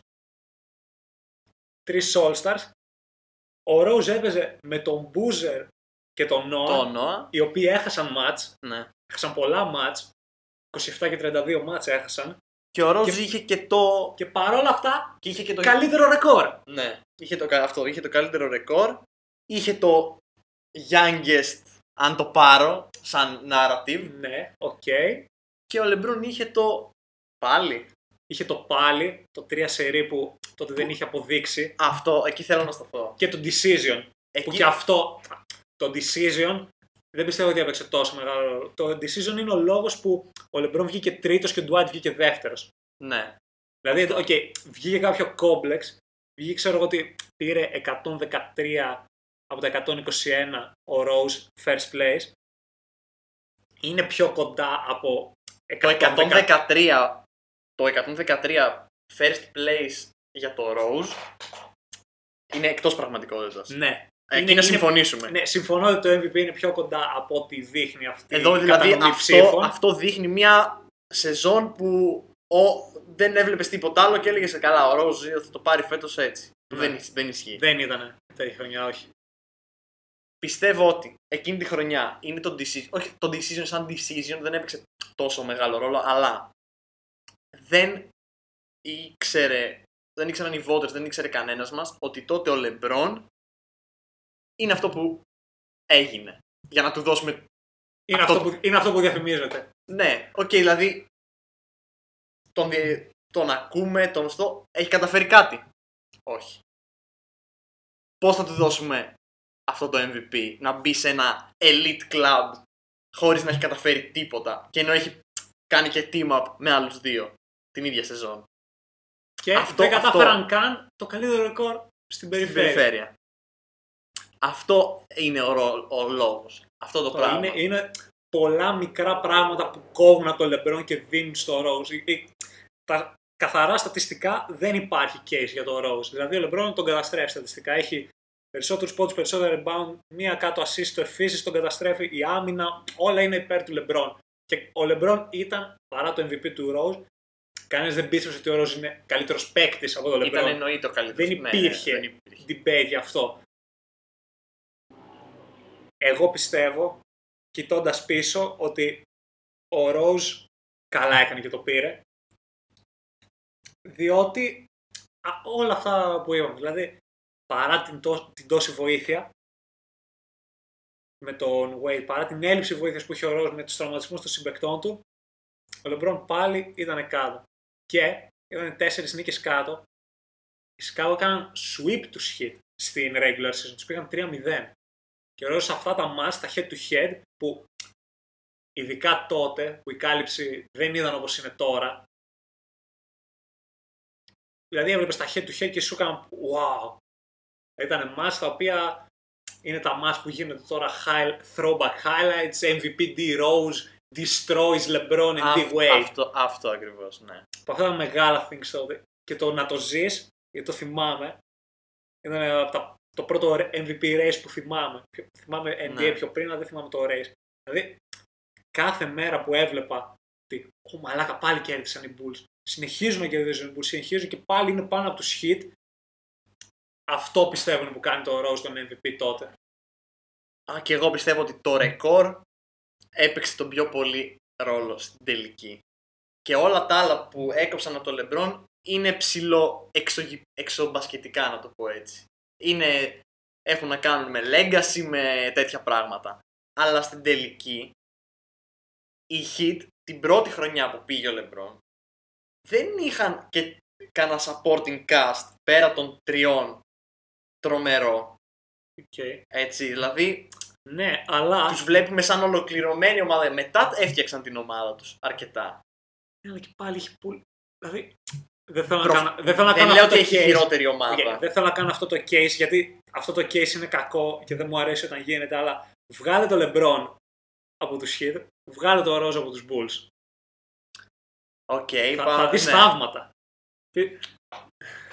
Speaker 2: τρεις All-Stars. Ο Rose έπαιζε με τον Boozer και τον Noah,
Speaker 1: Το Noah.
Speaker 2: οι οποίοι έχασαν match,
Speaker 1: Ναι.
Speaker 2: έχασαν πολλά match, 27 και 32 match έχασαν
Speaker 1: Και ο Rose
Speaker 2: Και-
Speaker 1: είχε και το.
Speaker 2: και παρόλα αυτά
Speaker 1: Και είχε και το.
Speaker 2: καλύτερο ρεκόρ.
Speaker 1: Ναι. Είχε το, κα- αυτό. Είχε το καλύτερο ρεκόρ. Είχε το youngest, αν το πάρω, σαν narrative.
Speaker 2: Ναι, οκέι.
Speaker 1: Και ο Λεμπρόν είχε το. Πάλι.
Speaker 2: Είχε το πάλι, το 3 σερί που τότε δεν είχε αποδείξει
Speaker 1: Αυτό, εκεί θέλω να σταθώ.
Speaker 2: και το decision που
Speaker 1: Εκεί,
Speaker 2: και αυτό, το decision δεν πιστεύω ότι έπαιξε τόσο μεγάλο ρόλο. Το decision είναι ο λόγος που ο Λεμπρόν βγήκε τρίτος και ο Dwight βγήκε δεύτερος.
Speaker 1: Ναι.
Speaker 2: Δηλαδή, οκέι, βγήκε κάποιο κόμπλεξ, βγήκε ξέρω εγώ ότι πήρε 113 από τα 121 ο Rose first place. Είναι πιο κοντά από
Speaker 1: Το
Speaker 2: 113.
Speaker 1: 113, το 113 first place για το Rose είναι εκτός πραγματικότητας.
Speaker 2: Ναι.
Speaker 1: Εκεί
Speaker 2: Είναι-
Speaker 1: να
Speaker 2: είναι-
Speaker 1: συμφωνήσουμε.
Speaker 2: Ναι, συμφωνώ ότι το MVP είναι πιο κοντά από ό,τι δείχνει αυτή
Speaker 1: Εδώ
Speaker 2: η
Speaker 1: δηλαδή
Speaker 2: κατανομή
Speaker 1: αυτό,
Speaker 2: ψήφων.
Speaker 1: αυτό δείχνει μια σεζόν που ο, δεν έβλεπες τίποτα άλλο και έλεγες καλά, ο Ρόζ θα το πάρει φέτος έτσι.
Speaker 2: Ναι.
Speaker 1: Δεν, ισ- δεν ισχύει.
Speaker 2: Δεν ήταν τέτοια χρονιά, όχι.
Speaker 1: Πιστεύω ότι εκείνη τη χρονιά είναι το decision. Όχι, το decision σαν decision δεν έπαιξε τόσο μεγάλο ρόλο, αλλά δεν ήξερε. Δεν ήξεραν οι voters, δεν ήξερε κανένας μας ότι τότε ο Λεμπρόν είναι αυτό που έγινε. Για να του δώσουμε
Speaker 2: Είναι
Speaker 1: Αυτό
Speaker 2: αυτό, που, είναι αυτό που διαφημίζεται.
Speaker 1: Ναι, οκέι, δηλαδή τον, δι- τον ακούμε, τον αυτό, έχει καταφέρει κάτι. Όχι. Πώς θα του δώσουμε αυτό το MVP, να μπει σε ένα elite club χωρίς να έχει καταφέρει τίποτα και ενώ έχει κάνει και team up με άλλους δύο; Την ίδια σεζόν.
Speaker 2: Και
Speaker 1: Αυτό-
Speaker 2: δεν κατάφεραν
Speaker 1: αυτό-
Speaker 2: καν το καλύτερο ρεκόρ στην
Speaker 1: Στην
Speaker 2: περιφέρεια.
Speaker 1: περιφέρεια. Αυτό είναι ο, ρο- ο λόγος. Αυτό το
Speaker 2: Τώρα,
Speaker 1: πράγμα.
Speaker 2: Είναι, είναι πολλά μικρά πράγματα που κόβουν από το Λεμπρόν και δίνουν στο Rose. Ε, ε, Τα καθαρά στατιστικά δεν υπάρχει case για το Rose. Δηλαδή ο Λεμπρόν τον καταστρέφει στατιστικά. Έχει περισσότερους πόντους, περισσότερο rebound, μία κάτω assist, το efficiency τον καταστρέφει, η άμυνα, όλα είναι υπέρ του Λεμπρόν. Και ο Λεμπρόν ήταν, παρά το MVP του Rose, κανένας δεν πίστευε ότι ο Rose είναι καλύτερος παίκτης από τον
Speaker 1: Ήταν
Speaker 2: Λεμπρόν.
Speaker 1: εννοείται ο καλύτερος.
Speaker 2: Δεν
Speaker 1: Ναι,
Speaker 2: υπήρχε.
Speaker 1: δεν υπήρχε.
Speaker 2: debate γι' αυτό. Εγώ πιστεύω, κοιτώντας πίσω, ότι ο Rose καλά έκανε και το πήρε. Διότι α, όλα αυτά που είπαμε, δηλαδή παρά την, τό- την τόση βοήθεια με τον Wade, παρά την έλλειψη βοήθειας που είχε ο Rose με τους τραυματισμούς των συμπεκτών του, ο LeBron πάλι ήταν κάτω. Και ήταν τέσσερις νίκες κάτω. Οι Chicago έκαναν sweep τους hit στην regular season, τους πήγαν 3-0. Και ο Rose σε αυτά τα match, τα head to head, που ειδικά τότε που η κάλυψη δεν ήταν όπως είναι τώρα, Δηλαδή έβλεπες τα head to head και σου έκαναν wow. Ήταν match τα οποία είναι τα match που γίνονται τώρα high, throwback highlights, MVP D Rose, destroys LeBron and D
Speaker 1: Αυ-
Speaker 2: Wade.
Speaker 1: Αυτό, αυτό ακριβώς, ναι.
Speaker 2: Από αυτά τα μεγάλα things τότε. Και το να το ζεις, γιατί το θυμάμαι, ήταν από τα, το πρώτο MVP race που θυμάμαι. Πιο- Θυμάμαι NBA
Speaker 1: Ναι.
Speaker 2: πιο πριν, αλλά δεν θυμάμαι το race. Δηλαδή, κάθε μέρα που έβλεπα ότι ο μαλάκα πάλι κέρδισαν οι Bulls, συνεχίζουν να κερδίζουν οι Bulls, συνεχίζουν και πάλι είναι πάνω από τους hit. Αυτό πιστεύουν που κάνει το Rose τον MVP τότε.
Speaker 1: Α, και εγώ πιστεύω ότι το ρεκόρ έπαιξε τον πιο πολύ ρόλο στην τελική. Και όλα τα άλλα που έκοψαν από το Λεμπρόν είναι ψηλό εξωγη... εξωμπασκετικά, να το πω έτσι. Είναι... Έχουν να κάνουν με legacy, με τέτοια πράγματα. Αλλά στην τελική, η Heat την πρώτη χρονιά που πήγε ο Λεμπρόν δεν είχαν και κανένα supporting cast πέρα των τριών τρομερό.
Speaker 2: Okay.
Speaker 1: Έτσι, δηλαδή
Speaker 2: Ναι, αλλά.
Speaker 1: τους βλέπουμε σαν ολοκληρωμένη ομάδα. Μετά έφτιαξαν την ομάδα τους αρκετά.
Speaker 2: Ναι, αλλά και πάλι έχει πολύ. Δηλαδή, Δεν θέλω να
Speaker 1: Προφ-
Speaker 2: κάνω, δεν θέλω να
Speaker 1: Δεν
Speaker 2: κάνω
Speaker 1: λέω
Speaker 2: αυτό
Speaker 1: ότι
Speaker 2: το
Speaker 1: έχει
Speaker 2: case.
Speaker 1: χειρότερη
Speaker 2: Οκέι,
Speaker 1: ομάδα.
Speaker 2: δεν θέλω να κάνω αυτό το case γιατί αυτό το case είναι κακό και δεν μου αρέσει όταν γίνεται, αλλά βγάλε το LeBron από τους Heat, βγάλε το Rose από τους Bulls.
Speaker 1: Οκέι,
Speaker 2: θα,
Speaker 1: πάμε-
Speaker 2: θα δεις
Speaker 1: ναι.
Speaker 2: θαύματα.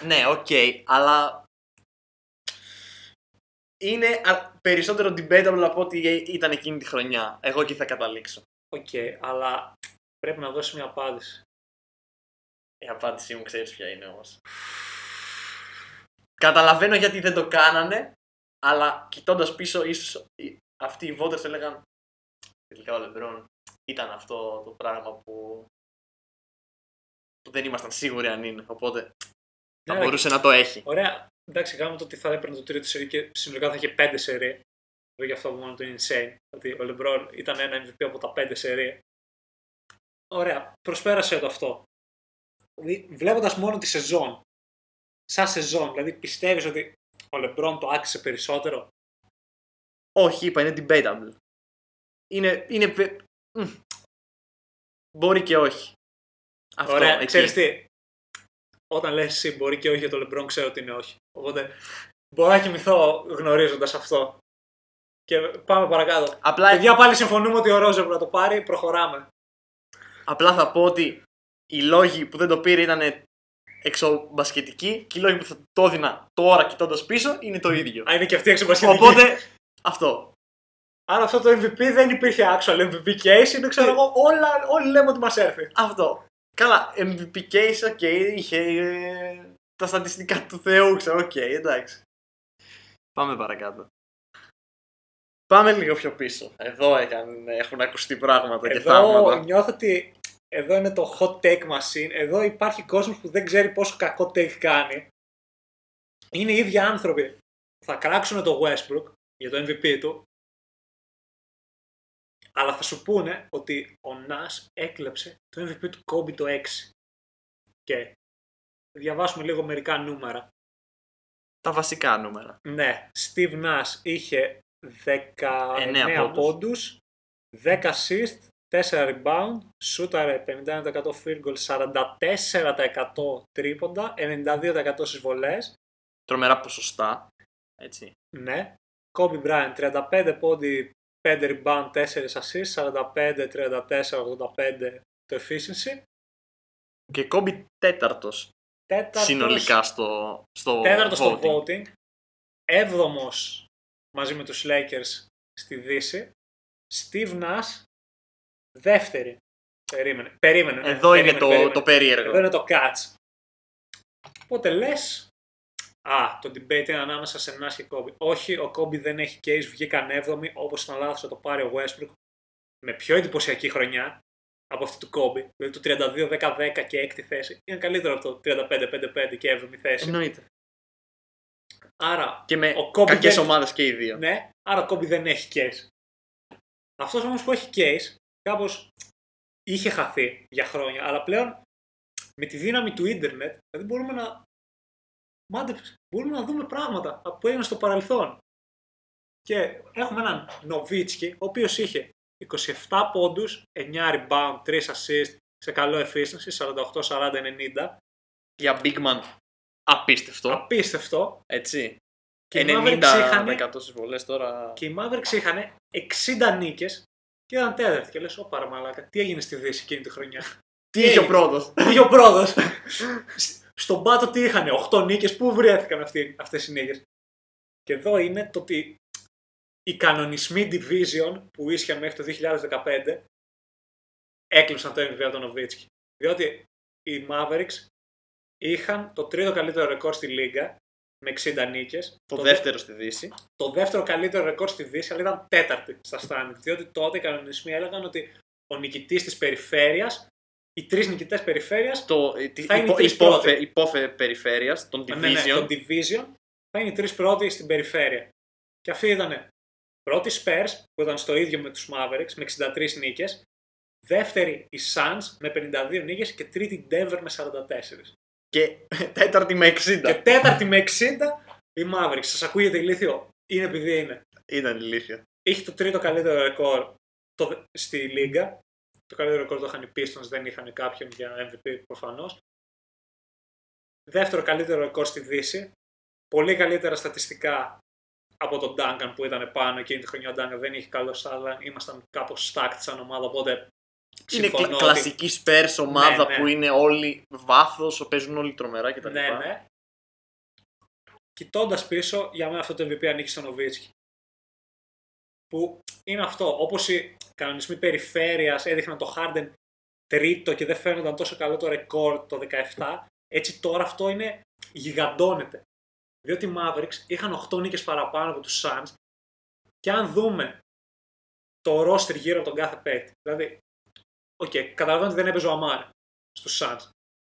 Speaker 1: Ναι, οκέι, αλλά είναι α, περισσότερο debatable από ό,τι ήταν εκείνη τη χρονιά. Εγώ εκεί θα καταλήξω.
Speaker 2: Οκέι, αλλά πρέπει να δώσει μια απάντηση.
Speaker 1: Η απάντησή μου ξέρεις ποια είναι όμως. Καταλαβαίνω γιατί δεν το κάνανε, αλλά κοιτώντας πίσω, ίσως οι- αυτοί οι voters έλεγαν τελικά ο Λεμπρόν ήταν αυτό το πράγμα που, που δεν ήμασταν σίγουροι αν είναι. Οπότε θα
Speaker 2: Ναι, ρε,
Speaker 1: μπορούσε να το έχει.
Speaker 2: Ωραία, εντάξει, κάνουμε το ότι θα έπαιρνε το τρίτο σερί και συνολικά θα είχε πέντε σερί. Δεν για αυτό που μόνο το insane. Ότι ο LeBron ήταν ένα MVP από τα πέντε σερί. Ωραία, προσπέρασε το αυτό. Βλέποντας μόνο τη σεζόν, σαν σεζόν, δηλαδή πιστεύεις ότι ο LeBron το άξιζε περισσότερο;
Speaker 1: Όχι, είπα, είναι debatable. Είναι. είναι πε- Μμ. Μπορεί και όχι. Αυτό,
Speaker 2: Ωραία,
Speaker 1: εκεί.
Speaker 2: ξέρεις τι. Όταν λες εσύ μπορεί και όχι για το LeBron, ξέρω ότι είναι όχι. Οπότε μπορώ να κοιμηθώ γνωρίζοντας αυτό. Και πάμε παρακάτω.
Speaker 1: Απλά,
Speaker 2: Παιδιά, πάλι συμφωνούμε ότι ο Ρόζε πρέπει να το πάρει, προχωράμε.
Speaker 1: απλά θα πω ότι οι λόγοι που δεν το πήρε ήταν εξωμπασκετικοί και οι λόγοι που θα το έδινα τώρα κοιτώντας πίσω είναι το ίδιο.
Speaker 2: Α, είναι και αυτή η εξωμπασκετική.
Speaker 1: Οπότε αυτό.
Speaker 2: Άρα αυτό το MVP δεν υπήρχε actual MVP case, είναι ξέρω εγώ, όλα, όλοι λέμε ό,τι μας έρθει.
Speaker 1: Αυτό. Καλά, MVP case, οκέι, είχε ε, τα στατιστικά του Θεού, ξέρω, οκέι, εντάξει. Πάμε παρακάτω. Πάμε λίγο πιο πίσω. Εδώ έκαν, έχουν ακουστεί πράγματα και
Speaker 2: Εδώ
Speaker 1: θαύματα.
Speaker 2: νιώθω ότι εδώ είναι το hot take machine. Εδώ υπάρχει κόσμος που δεν ξέρει πόσο κακό take κάνει. Είναι οι ίδιοι άνθρωποι που θα κράξουν το Westbrook για το MVP του. Αλλά θα σου πούνε ότι ο Nas έκλεψε το MVP του Kobe το 6. Και διαβάσουμε λίγο μερικά νούμερα.
Speaker 1: Τα βασικά νούμερα.
Speaker 2: Ναι, Steve Nash είχε 19
Speaker 1: Εννέα πόντους.
Speaker 2: πόντους, 10 assist, 4 rebound, σούταρε 51% field goal, 44% τρίποντα, 92% στις βολές.
Speaker 1: Τρομερά ποσοστά. Έτσι.
Speaker 2: Ναι. Kobe Bryant 35 πόντι, 5 rebound, 4 assist, 45, 34, 85 το efficiency.
Speaker 1: Και κόμπι τέταρτος
Speaker 2: Τέταρτος,
Speaker 1: συνολικά στο, στο
Speaker 2: τέταρτος στο
Speaker 1: voting.
Speaker 2: voting. Έβδομος μαζί με τους Lakers στη Δύση. Steve Nash δεύτερη. Περίμενε. Περίμενε. ναι.
Speaker 1: Εδώ
Speaker 2: Περίμενε,
Speaker 1: είναι το,
Speaker 2: περίμενε.
Speaker 1: το περίεργο.
Speaker 2: Εδώ είναι το catch. Οπότε λες, α, το debate είναι ανάμεσα σε Nash και Kobe. Όχι, ο Kobe δεν έχει case, βγήκαν 7η, όπως ήταν λάθος να το πάρει ο Westbrook με πιο εντυπωσιακή χρονιά από αυτή του Kobe. Δηλαδή το 32-10-10 και 6η θέση. Είναι καλύτερο από το 35-5-5 και 7η θέση.
Speaker 1: Εννοείται.
Speaker 2: Άρα,
Speaker 1: Και με
Speaker 2: Ο Kobe
Speaker 1: κακές
Speaker 2: δεν-
Speaker 1: ομάδες και οι δύο.
Speaker 2: ναι, άρα ο Kobe δεν έχει case. Αυτός όμως που έχει case, κάπως είχε χαθεί για χρόνια, αλλά πλέον με τη δύναμη του ίντερνετ, δηλαδή μπορούμε να μάντεψε, μπορούμε να δούμε πράγματα που έγιναν στο παρελθόν. Και έχουμε έναν Νοβίτσκι, ο οποίος είχε 27 πόντους, 9 rebound, 3 assist, σε καλό efficiency, 48-40-90.
Speaker 1: Για Big Man απίστευτο.
Speaker 2: Απίστευτο.
Speaker 1: Έτσι.
Speaker 2: Και οι Mavericks
Speaker 1: 90%
Speaker 2: είχαν-
Speaker 1: στις βολές τώρα.
Speaker 2: Και οι Mavericks είχαν 60 νίκες και ήταν τέταρτη. Και λες, ω μαλάκα, τι έγινε στη Δύση εκείνη τη χρονιά;
Speaker 1: Τι είχε ο πρώτος.
Speaker 2: Τι είχε ο πρώτος. Στον πάτο τι είχαν, 8 νίκες, πού βρέθηκαν αυτοί, αυτές οι νίκες. Και εδώ είναι το ότι οι κανονισμοί division που ίσχυαν μέχρι το 2015 έκλεισαν το MVP από τον Νοβίτσκι. Διότι οι Mavericks είχαν το τρίτο καλύτερο ρεκόρ στη Λίγκα με 60 νίκες.
Speaker 1: Το
Speaker 2: δε-
Speaker 1: δεύτερο στη Δύση.
Speaker 2: το δεύτερο καλύτερο ρεκόρ στη Δύση, αλλά ήταν τέταρτη στα standings. Διότι τότε οι κανονισμοί έλεγαν ότι ο νικητής της περιφέρειας, οι τρεις νικητές περιφέρειας,
Speaker 1: Το, ε, τη-
Speaker 2: Θα είναι οι
Speaker 1: υπό,
Speaker 2: τρεις
Speaker 1: υπόφε,
Speaker 2: πρώτοι.
Speaker 1: υπόφε περιφέρειας, των division.
Speaker 2: ναι, ναι, το division, θα είναι οι τρεις πρώτοι στην περιφέρεια. Και αυτοί ήταν πρώτοι Spurs, που ήταν στο ίδιο με τους Mavericks, με 63 νίκες. Δεύτερη οι Suns με 52 νίκες και τρίτη η Denver με 44.
Speaker 1: Και τέταρτη με 60.
Speaker 2: Και τέταρτη με 60 οι Mavericks. Σας ακούγεται ηλίθιο; Είναι επειδή είναι.
Speaker 1: Ήταν ηλίθεια.
Speaker 2: είχε το τρίτο καλύτερο ρεκόρ το, στη Λίγκα. Το καλύτερο ρεκόρ το είχαν οι Pistons, δεν είχαν κάποιον για MVP προφανώς. δεύτερο καλύτερο ρεκόρ στη Δύση, πολύ καλύτερα στατιστικά από τον Duncan που ήταν πάνω εκείνη τη χρονιά. Ο Duncan δεν είχε καλό αλλά ήμασταν κάπως stacked σαν ομάδα, οπότε
Speaker 1: Είναι
Speaker 2: συμφωνώ
Speaker 1: κλα-
Speaker 2: ότι-
Speaker 1: κλασική Spurs ομάδα
Speaker 2: Ναι, ναι.
Speaker 1: που είναι όλοι βάθος, παίζουν όλοι τρομερά κτλ.
Speaker 2: Ναι, ναι. Κοιτώντας πίσω, για μένα αυτό το MVP ανήκει στον Νοβίτσκι. Που είναι αυτό. Όπως οι κανονισμοί περιφέρειας έδειχναν το Harden τρίτο και δεν φαίνονταν τόσο καλό το ρεκόρ το 17, έτσι τώρα αυτό είναι γιγαντώνεται. Διότι οι Mavericks είχαν 8 νίκες παραπάνω από τους Suns και αν δούμε το roster γύρω από τον κάθε παίκτη, δηλαδή, οκέι, καταλαβαίνω ότι δεν έπαιζε ο Amar'e στους Suns.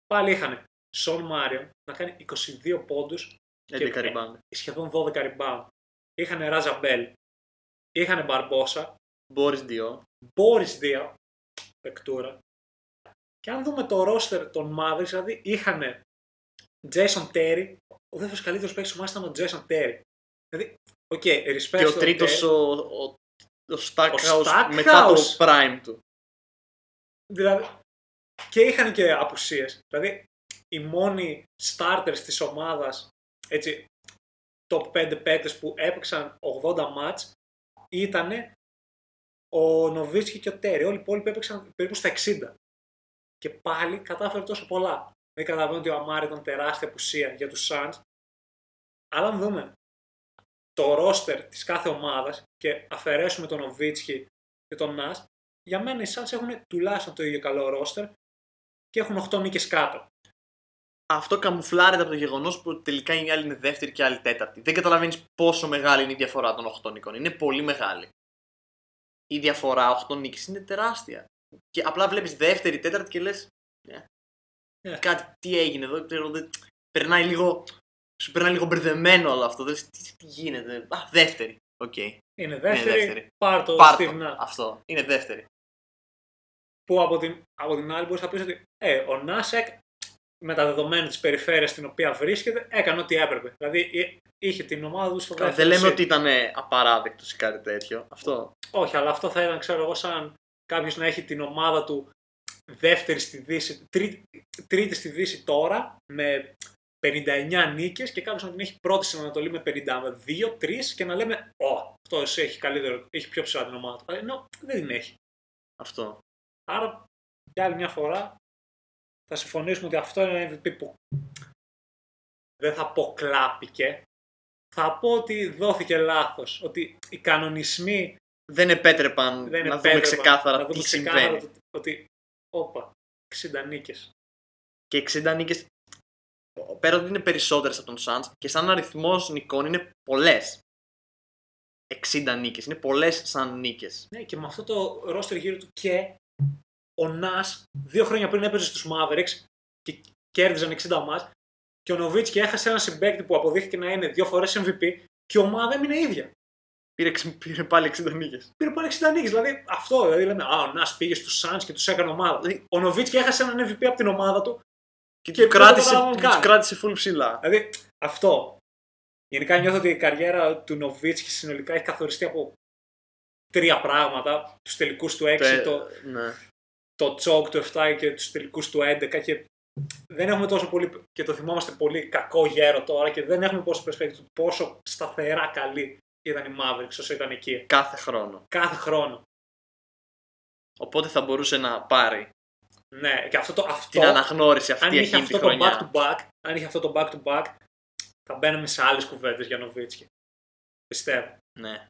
Speaker 2: Πάλι είχαν Shawn Marion να κάνει 22 πόντους
Speaker 1: 11
Speaker 2: και-
Speaker 1: rebound.
Speaker 2: σχεδόν 12 rebound. Είχαν Raja Bell, είχαν Barbosa,
Speaker 1: Boris Diaw.
Speaker 2: Boris Diaw, πεκτούρα. Και αν δούμε το roster των Mavericks, δηλαδή είχαν Jason Terry, ο δεύτερος καλύτερος παίκτης του ομάδα ήταν ο Jason Terry. Δηλαδή, οκέι, respect
Speaker 1: Και ο
Speaker 2: στον
Speaker 1: τρίτος
Speaker 2: Terry.
Speaker 1: ο, ο, ο Stackhouse
Speaker 2: Stackhouse.
Speaker 1: μετά το prime του.
Speaker 2: Δηλαδή, και είχαν και απουσίες. Δηλαδή, οι μόνοι starters της ομάδας, έτσι, top 5 παίκτες που έπαιξαν 80 μάτς, ήταν ο Νοβίτσκι και ο Τέρι. Όλοι οι υπόλοιποι έπαιξαν περίπου στα 60. Και πάλι κατάφερε τόσο πολλά. Δεν καταλαβαίνω ότι ο Αμάρ ήταν τεράστια απουσία για τους Suns. Αλλά αν δούμε το ρόστερ της κάθε ομάδας και αφαιρέσουμε τον Νοβίτσκι και τον Νας, για μένα οι Suns έχουν τουλάχιστον το ίδιο καλό ρόστερ και έχουν 8 νίκες κάτω.
Speaker 1: Αυτό καμουφλάρεται από το γεγονός που τελικά η άλλη είναι δεύτερη και η άλλη τέταρτη. Δεν καταλαβαίνεις πόσο μεγάλη είναι η διαφορά των 8 νικών. Είναι πολύ μεγάλη. Η διαφορά 8 νίκες είναι τεράστια. Και απλά βλέπεις δεύτερη, τέταρτη και λες.
Speaker 2: Ναι.
Speaker 1: Κάτι, τι έγινε εδώ, ξέρω, δεν- περνάει λίγο. Σου περνάει λίγο μπερδεμένο όλο αυτό. Λες, τι, τι γίνεται. Α, δεύτερη. Οκέι.
Speaker 2: Είναι δεύτερη,
Speaker 1: δεύτερη.
Speaker 2: πάρ' το
Speaker 1: Πάρ' το.
Speaker 2: στιγνά.
Speaker 1: Αυτό. Είναι δεύτερη.
Speaker 2: Που από την, από την άλλη μπορείς να πεις ότι ε, ο Νάσεκ με τα δεδομένα της περιφέρειας στην οποία βρίσκεται έκανε ό,τι έπρεπε. Δηλαδή εί- είχε την ομάδα του στο
Speaker 1: Καλά,
Speaker 2: δεύτερο.
Speaker 1: δεν λέμε
Speaker 2: seed.
Speaker 1: ότι ήταν απαράδεκτο ή κάτι τέτοιο. Αυτό.
Speaker 2: Όχι, αλλά αυτό θα ήταν, ξέρω εγώ, σαν κάποιος να έχει την ομάδα του δεύτερη στη Δύση, τρίτη, τρίτη στη Δύση τώρα με 59 νίκες και κάποιος να την έχει πρώτη στην Ανατολή με 52-3 και να λέμε Ω, αυτό έχει, καλύτερο, έχει πιο ψηλά την ομάδα του. Ενώ δεν την έχει.
Speaker 1: Αυτό.
Speaker 2: Άρα, για άλλη μια φορά, θα συμφωνήσουμε ότι αυτό είναι ένα MVP που δεν θα πω κλάπηκε. Θα πω ότι δόθηκε λάθος. Ότι οι κανονισμοί
Speaker 1: Δεν επέτρεπαν
Speaker 2: δεν
Speaker 1: να δούμε
Speaker 2: επέτρεπαν
Speaker 1: ξεκάθαρα
Speaker 2: να δούμε
Speaker 1: τι
Speaker 2: ξεκάθαρα
Speaker 1: συμβαίνει.
Speaker 2: το- ότι, όπα, 60 νίκες.
Speaker 1: Και 60 νίκες. Πέρα ότι είναι περισσότερες από τον Suns και σαν αριθμός νικών είναι πολλές. 60 νίκες. Είναι πολλές σαν νίκες.
Speaker 2: Ναι, και με αυτό το roster γύρω του και ο Νας δύο χρόνια πριν έπαιζε στους Mavericks και κέρδιζαν 60 μας και ο Νοβίτσκι έχασε ένα συμπέκτη που αποδείχθηκε να είναι δύο φορές MVP και η ομάδα έμεινε ίδια.
Speaker 1: Πήρε, ξ- πήρε πάλι 60 νίκες.
Speaker 2: Πήρε πάλι 60 νίκες. Δηλαδή αυτό, δηλαδή λέμε, Α, ο Νας πήγε στους Suns και τους έκανε ομάδα. Δηλαδή, ο Νοβίτσκι έχασε έναν MVP από την ομάδα του.
Speaker 1: Και,
Speaker 2: Και
Speaker 1: του
Speaker 2: δεν το
Speaker 1: κράτησε,
Speaker 2: καταλάβαμε
Speaker 1: τους
Speaker 2: καν.
Speaker 1: κράτησε full ψηλά.
Speaker 2: Δηλαδή αυτό. Γενικά νιώθω ότι η καριέρα του Νοβίτσκι συνολικά έχει καθοριστεί από τρία πράγματα. Τους τελικούς του 6,
Speaker 1: Πε-
Speaker 2: το,
Speaker 1: ναι.
Speaker 2: Το τσόκ του 7 και τους τελικούς του 11 και δεν έχουμε τόσο πολύ και το θυμόμαστε πολύ κακό γέρο τώρα και δεν έχουμε πόσο perspective του πόσο σταθερά καλή ήταν η Mavericks όσο ήταν εκεί.
Speaker 1: Κάθε χρόνο.
Speaker 2: Κάθε χρόνο.
Speaker 1: Οπότε θα μπορούσε να πάρει
Speaker 2: Ναι, και αυτό το αυτό,
Speaker 1: την αναγνώριση
Speaker 2: αν
Speaker 1: αυτή
Speaker 2: είχε
Speaker 1: εκείνη
Speaker 2: αυτό
Speaker 1: τη
Speaker 2: το
Speaker 1: χρονιά.
Speaker 2: back to back, αν είχε αυτό το back to back, θα μπαίναμε σε άλλες κουβέντες για Νοβίτσκι. Πιστεύω.
Speaker 1: Ναι.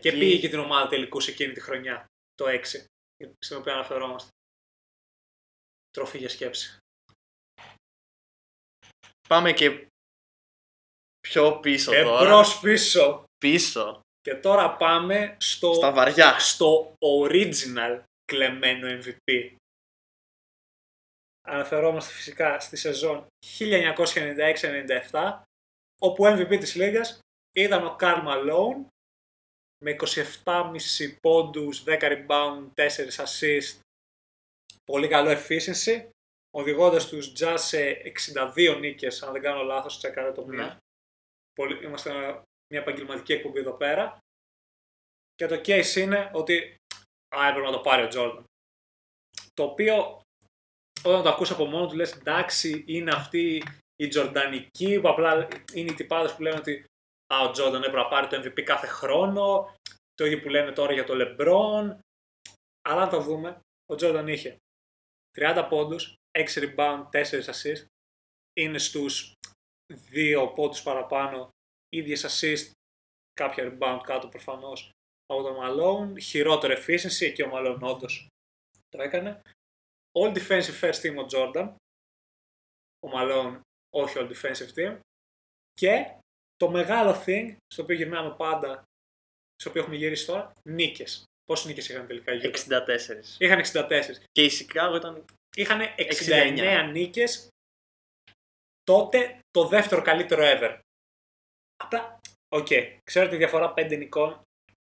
Speaker 2: Και
Speaker 1: Εκεί-
Speaker 2: πήγε και την ομάδα τελικού σε εκείνη τη χρονιά, το 6, στην οποία αναφερόμαστε. Τροφή για σκέψη.
Speaker 1: Πάμε και πιο πίσω τώρα.
Speaker 2: Εμπρός πίσω.
Speaker 1: Πίσω.
Speaker 2: Και τώρα πάμε στο,
Speaker 1: Στα βαριά.
Speaker 2: στο original κλεμμένο MVP. Αναφερόμαστε φυσικά στη σεζόν 1996-97, όπου ο MVP της Λίγας ήταν ο Καρλ Malone με 27,5 πόντους, 10 rebound, 4 assist, πολύ καλό efficiency, οδηγώντας τους Jazz σε 62 νίκες, αν δεν κάνω λάθος, τσεκάρε το μία.
Speaker 1: Ναι.
Speaker 2: Πολύ, είμαστε μια επαγγελματική εκπομπή εδώ πέρα. Και το case είναι ότι α, έπρεπε να το πάρει ο Jordan. Το οποίο όταν το ακούς από μόνο του λες εντάξει είναι αυτή οι Τζορντανικοί που απλά είναι οι τυπάδες που λένε ότι Α, ο Τζόρνταν έπρεπε να πάρει το MVP κάθε χρόνο. Το ίδιο που λένε τώρα για το LeBron. Αλλά αν το δούμε, ο Τζόρνταν είχε 30 πόντους, 6 rebound, 4 assist. Είναι στους 2 πόντους παραπάνω, ίδιες assist, κάποια rebound κάτω προφανώς από τον Malone. Χειρότερο efficiency και ο Malone όντως το έκανε. All defensive first team ο Jordan. Ο Malone όχι all defensive team. Και το μεγάλο thing, στο οποίο γυρνάμε πάντα, στο οποίο έχουμε γυρίσει τώρα, νίκες. Πόσες νίκες είχαν τελικά οι
Speaker 1: 64.
Speaker 2: Είχαν 64.
Speaker 1: Και η Σικάγο ήταν.
Speaker 2: Είχαν 69, 69 νίκες. Τότε το δεύτερο καλύτερο ever. Απλά, οκ, οκέι, ξέρω ότι η διαφορά 5 νικών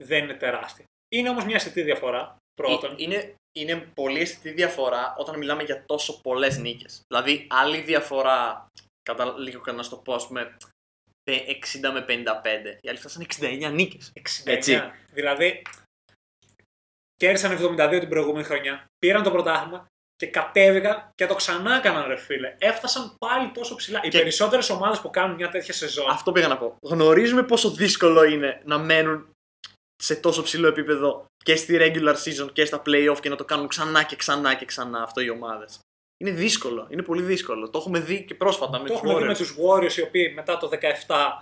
Speaker 2: δεν είναι τεράστια. Είναι όμως μια αισθητή διαφορά. Πρώτον.
Speaker 1: Ε, είναι, είναι πολύ αισθητή διαφορά όταν μιλάμε για τόσο πολλές νίκες. Δηλαδή, άλλη διαφορά, κατά, λίγο να στο πω, ας πούμε, 60 με 55. Οι άλλοι φτάσαν 69 νίκες.
Speaker 2: 69. Έτσι. Δηλαδή, κέρδισαν 72 την προηγούμενη χρονιά, πήραν το πρωτάθλημα και κατέβηκαν και το ξανά έκαναν ρε φίλε. Έφτασαν πάλι τόσο ψηλά. Και... Οι περισσότερες ομάδες που κάνουν μια τέτοια σεζόν.
Speaker 1: Αυτό πήγα να πω. Γνωρίζουμε πόσο δύσκολο είναι να μένουν σε τόσο ψηλό επίπεδο και στη regular season και στα playoff και να το κάνουν ξανά και ξανά και ξανά αυτό οι ομάδες. Είναι δύσκολο. Είναι πολύ δύσκολο. Το έχουμε δει και πρόσφατα με
Speaker 2: το
Speaker 1: τους
Speaker 2: έχουμε
Speaker 1: Warriors.
Speaker 2: δει με τους Warriors οι οποίοι μετά το 17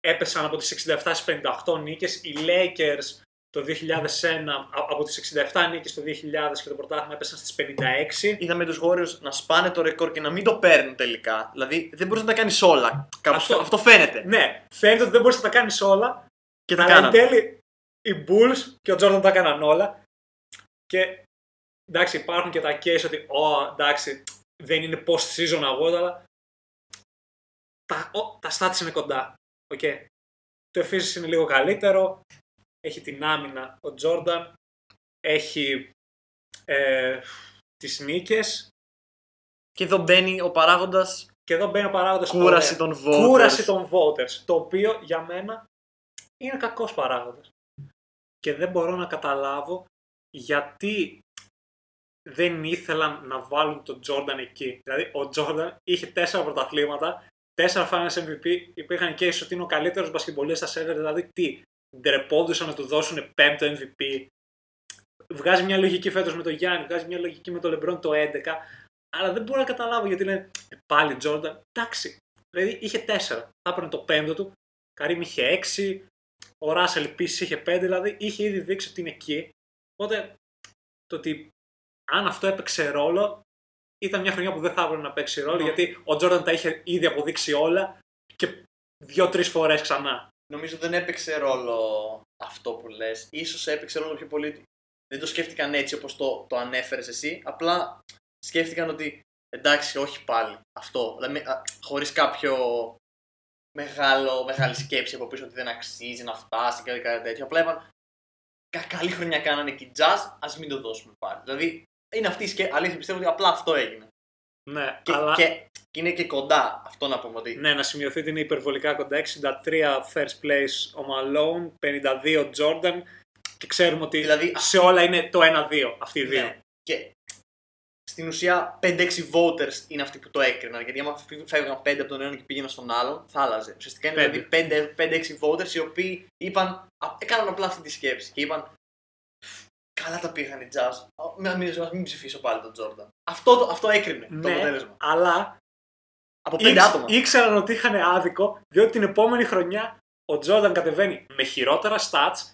Speaker 2: έπεσαν από τις 67 στις 58 νίκες. Οι Lakers το 2001 από τις 67 νίκες το 2000 και το πρωτάθλημα έπεσαν στις 56.
Speaker 1: Είδαμε τους Warriors να σπάνε το ρεκόρ και να μην το παίρνουν τελικά. Δηλαδή δεν μπορείς να τα κάνεις όλα. Κάπως αυτό, αυτό φαίνεται.
Speaker 2: Ναι, φαίνεται ότι δεν μπορείς να τα κάνεις όλα.
Speaker 1: Και τα
Speaker 2: αλλά
Speaker 1: κάνανε.
Speaker 2: εν τέλει οι Bulls και ο Jordan τα έκαναν όλα. Και εντάξει, υπάρχουν και τα case ότι, oh, εντάξει, δεν είναι post season αγώνα, αλλά τα, oh, τα stats είναι κοντά. Okay. Το efficiency είναι λίγο καλύτερο. Έχει την άμυνα ο Jordan. Έχει ε, τις νίκες.
Speaker 1: Και εδώ μπαίνει ο παράγοντας
Speaker 2: Και εδώ μπαίνει ο παράγοντας
Speaker 1: κούραση
Speaker 2: ωραία.
Speaker 1: των voters.
Speaker 2: Κούραση των voters. Το οποίο για μένα είναι κακός παράγοντας. Και δεν μπορώ να καταλάβω γιατί δεν ήθελαν να βάλουν τον Jordan εκεί. Δηλαδή, ο Jordan είχε τέσσερα πρωταθλήματα, τέσσερα finals MVP, υπήρχαν και ότι είναι ο καλύτερος μπασκετμπολίστας ever. Δηλαδή, τι, ντρεπόντουσαν να του δώσουν πέμπτο MVP. Βγάζει μια λογική φέτος με τον Γιάννη, βγάζει μια λογική με τον Λεμπρόν το 11. Αλλά δεν μπορώ να καταλάβω γιατί λένε «Ε, πάλι Jordan. Εντάξει, δηλαδή είχε τέσσερα. Θα έπαιρνε το πέμπτο του. Καρύμ είχε έξι. Ο Ράσελ επίσης είχε πέντε. Δηλαδή είχε ήδη δείξει ότι είναι εκεί. Οπότε το ότι αν αυτό έπαιξε ρόλο, ήταν μια χρονιά που δεν θα έπρεπε να παίξει ρόλο,
Speaker 1: Ναι.
Speaker 2: γιατί ο Τζόρνταν τα είχε ήδη αποδείξει όλα και δύο-τρεις φορές ξανά.
Speaker 1: Νομίζω δεν έπαιξε ρόλο αυτό που λες. Ίσως έπαιξε ρόλο πιο πολύ. Δεν το σκέφτηκαν έτσι όπως το, το ανέφερες εσύ. Απλά σκέφτηκαν ότι εντάξει, όχι πάλι. Αυτό. Δηλαδή, α, χωρίς κάποιο μεγάλο, μεγάλη σκέψη από πίσω ότι δεν αξίζει να φτάσει και κάτι τέτοιο. Απλά είπαν «Κα- καλή χρονιά κάνανε και οι jazz, ας μην το δώσουμε πάλι. Δηλαδή είναι αυτή η σκέψη. Αλήθεια πιστεύω ότι απλά αυτό έγινε.
Speaker 2: Ναι,
Speaker 1: Και,
Speaker 2: αλλά
Speaker 1: και, και είναι και κοντά αυτό να πούμε ότι.
Speaker 2: ναι, να σημειωθεί ότι είναι υπερβολικά κοντά. 63 first place ο Malone, 52 Jordan και ξέρουμε ότι
Speaker 1: Δηλαδή,
Speaker 2: σε όλα είναι το 1-2 αυτοί οι δύο.
Speaker 1: Ναι. Και στην ουσία 5-6 voters είναι αυτοί που το έκριναν. Γιατί άμα φεύγαν 5 από τον έναν και πήγαιναν στον άλλον, θα άλλαζε. Ουσιαστικά είναι
Speaker 2: Πέντε.
Speaker 1: δηλαδή 5-6 voters οι οποίοι είπαν, α, έκαναν απλά αυτή τη σκέψη και είπαν Καλά τα πήγαν οι Jazz. Α, Μην, μην, μην ψηφίσω πάλι τον Jordan. Αυτό, το- αυτό έκρινε το
Speaker 2: Ναι,
Speaker 1: αποτέλεσμα.
Speaker 2: αλλά
Speaker 1: Από 5
Speaker 2: ήξ-
Speaker 1: άτομα.
Speaker 2: ήξεραν ότι είχαν άδικο, διότι την επόμενη χρονιά ο Jordan κατεβαίνει με χειρότερα stats.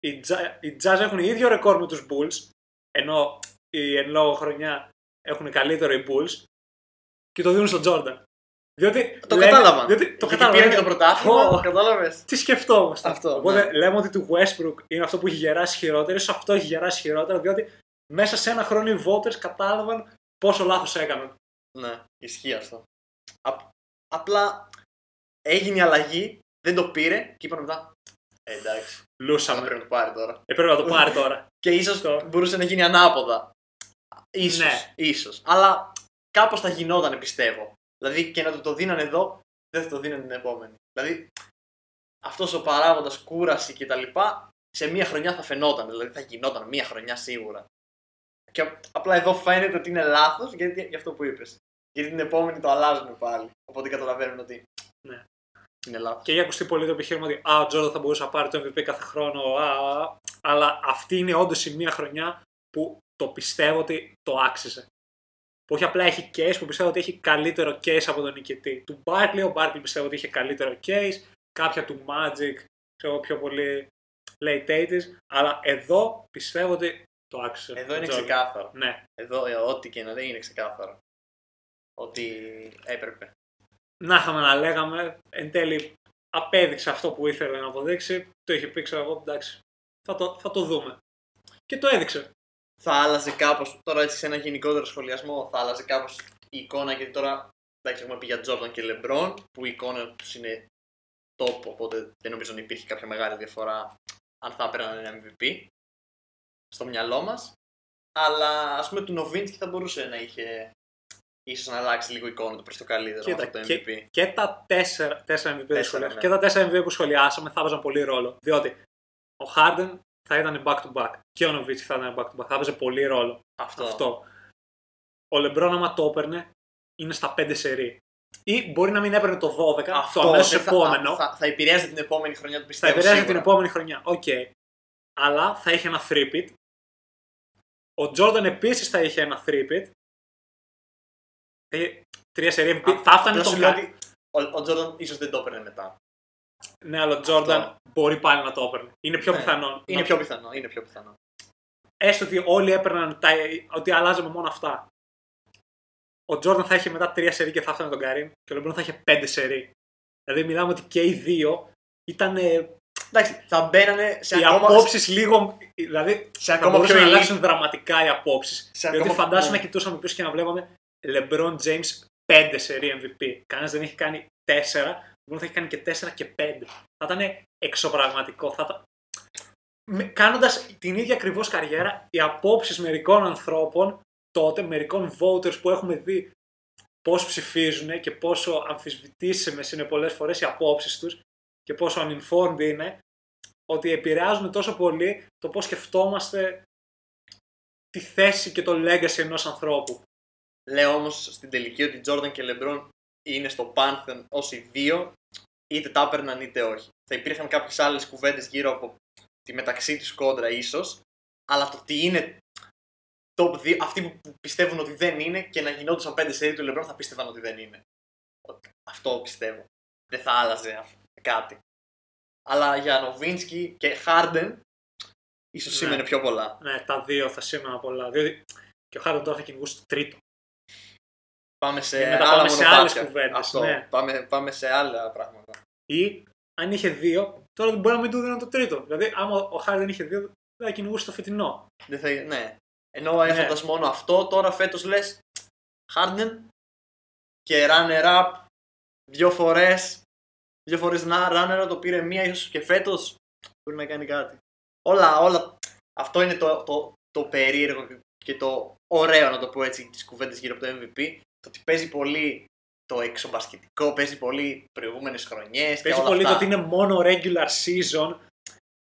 Speaker 2: Οι Jazz, οι Jazz έχουν ίδιο ρεκόρ με τους Bulls, ενώ η εν λόγω χρονιά έχουν καλύτερο οι Bulls και το δίνουν στον Jordan. Διότι
Speaker 1: Το
Speaker 2: λένε-
Speaker 1: κατάλαβαν.
Speaker 2: Διότι το
Speaker 1: Γιατί
Speaker 2: κατάλαβαν.
Speaker 1: πήραν και το πρωτάθλημα.
Speaker 2: Ω,
Speaker 1: Κατάλαβες;
Speaker 2: Τι σκεφτόμαστε.
Speaker 1: Αυτό,
Speaker 2: Οπότε
Speaker 1: ναι.
Speaker 2: λέμε ότι του Westbrook είναι αυτό που έχει γεράσει χειρότερο, ίσως αυτό έχει γεράσει χειρότερα, διότι μέσα σε ένα χρόνο οι voters κατάλαβαν πόσο λάθος έκαναν.
Speaker 1: Ναι, ισχύει αυτό. Α- απλά έγινε η αλλαγή, δεν το πήρε και είπαν μετά. Ε, εντάξει, θα
Speaker 2: Λούσαμε.
Speaker 1: πρέπει να το πάρει τώρα.
Speaker 2: Ε, πρέπει να το πάρει τώρα.
Speaker 1: Και ίσως μπορούσε να γίνει ανάποδα. Ίσως,
Speaker 2: Ναι.
Speaker 1: ίσως. Αλλά κάπως θα γινόταν πιστεύω. Δηλαδή και να του το δίνανε εδώ, δεν θα το δίνανε την επόμενη. Δηλαδή αυτός ο παράγοντας κούραση και τα λοιπά, σε μία χρονιά θα φαινόταν. Δηλαδή θα γινόταν μία χρονιά σίγουρα. Και απλά εδώ φαίνεται ότι είναι λάθος γιατί για αυτό που είπες. Γιατί την επόμενη το αλλάζουν πάλι. Οπότε καταλαβαίνουν ότι.
Speaker 2: Ναι.
Speaker 1: Είναι λάθος.
Speaker 2: Και έχει ακουστεί πολύ το επιχείρημα ότι α, ο Τζόρνταν θα μπορούσε να πάρει το MVP κάθε χρόνο. Α, α, α. Αλλά αυτή είναι όντως η μία χρονιά που το πιστεύω ότι το άξιζε. Που όχι απλά έχει case, που πιστεύω ότι έχει καλύτερο case από τον νικητή. Του Barkley, ο Barkley πιστεύω ότι είχε καλύτερο case. Κάποια του Magic, ξέρω πιο πολύ late 80s. Αλλά εδώ πιστεύω ότι το άξιζε.
Speaker 1: Εδώ
Speaker 2: ο
Speaker 1: είναι
Speaker 2: Jordan.
Speaker 1: ξεκάθαρο.
Speaker 2: Ναι.
Speaker 1: Εδώ, ε, ό,τι και να δεν είναι ξεκάθαρο. Ότι έπρεπε.
Speaker 2: να είχαμε να λέγαμε, εν τέλει απέδειξε αυτό που ήθελε να αποδείξει. Το είχε πει, ξέρω εγώ, εντάξει, θα το, θα το δούμε. Και το έδειξε.
Speaker 1: Θα άλλαζε κάπως, τώρα έτσι σε ένα γενικότερο σχολιασμό, θα άλλαζε κάπως η εικόνα γιατί τώρα εντάξει, έχουμε πει για Jordan και LeBron που η εικόνα τους είναι top, οπότε δεν νομίζω να υπήρχε κάποια μεγάλη διαφορά αν θα έπαιρναν ένα MVP στο μυαλό μας. Αλλά ας πούμε του Νοβίνσκι θα μπορούσε να είχε ίσως να αλλάξει λίγο η εικόνα του προς το καλύτερο με
Speaker 2: Κοίτα,
Speaker 1: αυτό το
Speaker 2: και-
Speaker 1: MVP.
Speaker 2: Και τα 4, 4 MVP, που
Speaker 1: Τέσσερα,
Speaker 2: σχολιάσαμε,
Speaker 1: ναι.
Speaker 2: και τα 4 MVP που σχολιάσαμε θα έπαιζαν πολύ ρόλο. Διότι ο Harden θα ήταν back to back και ο Novitz θα ήταν back to back. Θα έπαιζε πολύ ρόλο
Speaker 1: Αυτό.
Speaker 2: αυτό. Ο LeBron άμα το έπαιρνε είναι στα 5 σερί. Ή μπορεί να μην έπαιρνε το 12,
Speaker 1: Αυτό
Speaker 2: το αμέσως
Speaker 1: δεν θα,
Speaker 2: επόμενο.
Speaker 1: θα, θα, θα επηρέαζε την επόμενη χρονιά του
Speaker 2: Θα
Speaker 1: πιστεύω.
Speaker 2: επηρεάζει την
Speaker 1: σίγουρα.
Speaker 2: επόμενη χρονιά. Οκ. Αλλά θα είχε ένα three-peat. Ο Jordan επίσης θα είχε ένα three-peat. Ε, Τρία σερί MVP.
Speaker 1: Α,
Speaker 2: Θα έφτανε
Speaker 1: απλά
Speaker 2: τον
Speaker 1: σου λέω
Speaker 2: Κα-
Speaker 1: ότι Ο, ο Τζόρνταν ίσως δεν το έπαιρνε μετά.
Speaker 2: Ναι, αλλά ο Jordan μπορεί πάλι να το έπαιρνε. Είναι πιο
Speaker 1: Ναι.
Speaker 2: πιθανό.
Speaker 1: Είναι
Speaker 2: να-
Speaker 1: πιο πιθανό. Είναι πιο πιθανό.
Speaker 2: Έστω ότι όλοι έπαιρναν τα... ότι αλλάζαμε μόνο αυτά. Ο Jordan θα είχε μετά τρία σερί και θα έφτανε τον Καρύμ και ο LeBron θα είχε πέντε σερί. Δηλαδή μιλάμε ότι και οι δύο ήταν. ε,
Speaker 1: Εντάξει, θα μπαίνανε σε
Speaker 2: οι
Speaker 1: ακόμα,
Speaker 2: απόψεις λίγο. Δηλαδή
Speaker 1: σε
Speaker 2: θα
Speaker 1: ακόμα πιο
Speaker 2: μπορούσαν να
Speaker 1: elite.
Speaker 2: αλλάξουν δραματικά οι απόψεις.
Speaker 1: Σε
Speaker 2: Γιατί
Speaker 1: ακόμα-
Speaker 2: φαντάσου
Speaker 1: ναι.
Speaker 2: να κοιτούσαμε πίσω και να βλέπαμε LeBron James 5 σερί MVP. Κανένας δεν έχει κάνει 4. Μπορεί θα έχει κάνει και 4 και 5. Θα ήταν εξωπραγματικό. Θα ήταν... Κάνοντας την ίδια ακριβώς καριέρα, οι απόψεις μερικών ανθρώπων τότε, μερικών voters που έχουμε δει πώς ψηφίζουν και πόσο αμφισβητήσιμες είναι πολλές φορές οι απόψεις τους και πόσο uninformed είναι, ότι επηρεάζουν τόσο πολύ το πώς σκεφτόμαστε τη θέση και το legacy ενός ανθρώπου.
Speaker 1: Λέω όμως στην τελική ότι Τζόρνταν και Λεμπρόν είναι στο Pantheon ως οι δύο, είτε τα έπαιρναν είτε όχι. Θα υπήρχαν κάποιες άλλες κουβέντες γύρω από τη μεταξύ τους κόντρα ίσως, αλλά το ότι είναι top 2, αυτοί που πιστεύουν ότι δεν είναι και να γινόντουσαν 5 σερί του Λεμπρόν θα πίστευαν ότι δεν είναι. Ότι- Αυτό πιστεύω. Δεν θα άλλαζε αυ- κάτι. Αλλά για Νοβίνσκι και Χάρντεν, ίσως
Speaker 2: Ναι.
Speaker 1: σήμαινε πιο πολλά.
Speaker 2: Ναι, τα δύο θα σήμαιναν πολλά. Διότι και ο Χάρντον τώρα θα κυνηγούσε το τρίτο.
Speaker 1: Πάμε σε
Speaker 2: Και μετά
Speaker 1: άλλα
Speaker 2: πάμε σε
Speaker 1: μονοπάτια.
Speaker 2: άλλες κουβέντες,
Speaker 1: Αυτό.
Speaker 2: ναι.
Speaker 1: Πάμε, πάμε σε άλλα πράγματα.
Speaker 2: Ή αν είχε δύο, τώρα δεν μπορεί να μην του δίνουν το τρίτο. Δηλαδή, άμα ο Χάρντον είχε δύο, δεν θα κυνηγούσε το φετινό.
Speaker 1: Δεν θα, ναι. Ενώ έχοντας μόνο αυτό, τώρα φέτος λες Harden και runner up δύο φορές. Δύο φορές runner up το πήρε μία, ίσως και φέτος μπορεί να κάνει κάτι. Όλα, όλα. Αυτό είναι το, το, το περίεργο και το ωραίο, να το πω έτσι, τι κουβέντε γύρω από το MVP. Το ότι παίζει πολύ το εξωμπασκετικό, παίζει πολύ προηγούμενες χρονιές.
Speaker 2: Παίζει πολύ το ότι είναι μόνο regular season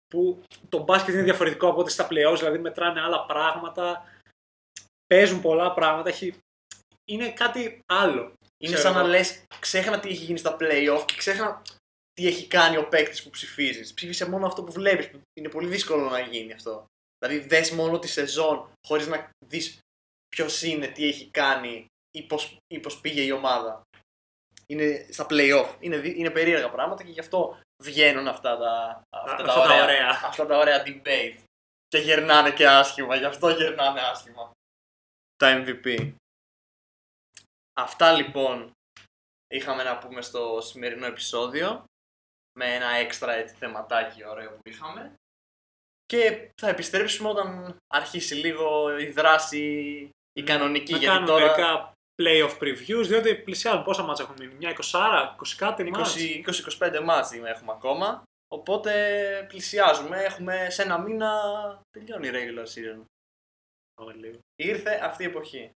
Speaker 2: που το μπάσκετ είναι διαφορετικό από ό,τι στα playoffs, δηλαδή μετράνε άλλα πράγματα, παίζουν πολλά πράγματα, έχει... είναι κάτι άλλο.
Speaker 1: Είναι
Speaker 2: Ξέρω
Speaker 1: σαν να
Speaker 2: εγώ.
Speaker 1: λες, ξέχανα τι έχει γίνει στα playoff και ξέχανα τι έχει κάνει ο παίκτης που ψηφίζεις. Ψήφισε μόνο αυτό που βλέπεις. Είναι πολύ δύσκολο να γίνει αυτό. Δηλαδή, δες μόνο τη σεζόν χωρίς να δεις ποιος είναι, τι έχει κάνει ή πώς ή πώς πήγε η ομάδα. Είναι στα playoff. Είναι, δι- είναι περίεργα πράγματα και γι' αυτό βγαίνουν αυτά τα, αυτά
Speaker 2: αυτά
Speaker 1: τα,
Speaker 2: τα
Speaker 1: ωραία,
Speaker 2: ωραία.
Speaker 1: αυτά τα ωραία debate. Και γερνάνε και άσχημα. Γι' αυτό γερνάνε άσχημα. Τα MVP. Αυτά λοιπόν είχαμε να πούμε στο σημερινό επεισόδιο με ένα έξτρα έτσι, θεματάκι ωραίο που είχαμε και θα επιστρέψουμε όταν αρχίσει λίγο η δράση η κανονική
Speaker 2: να
Speaker 1: γιατί
Speaker 2: κάνουμε
Speaker 1: τώρα
Speaker 2: μερικά playoff previews, διότι πλησιάζουν πόσα μάτσα έχουν μείνει, μια 20, 20 κάτι μάτς;
Speaker 1: 20-25 μάτς έχουμε ακόμα οπότε πλησιάζουμε έχουμε σε ένα μήνα τελειώνει η regular season
Speaker 2: Πάμε λίγο.
Speaker 1: ήρθε αυτή η εποχή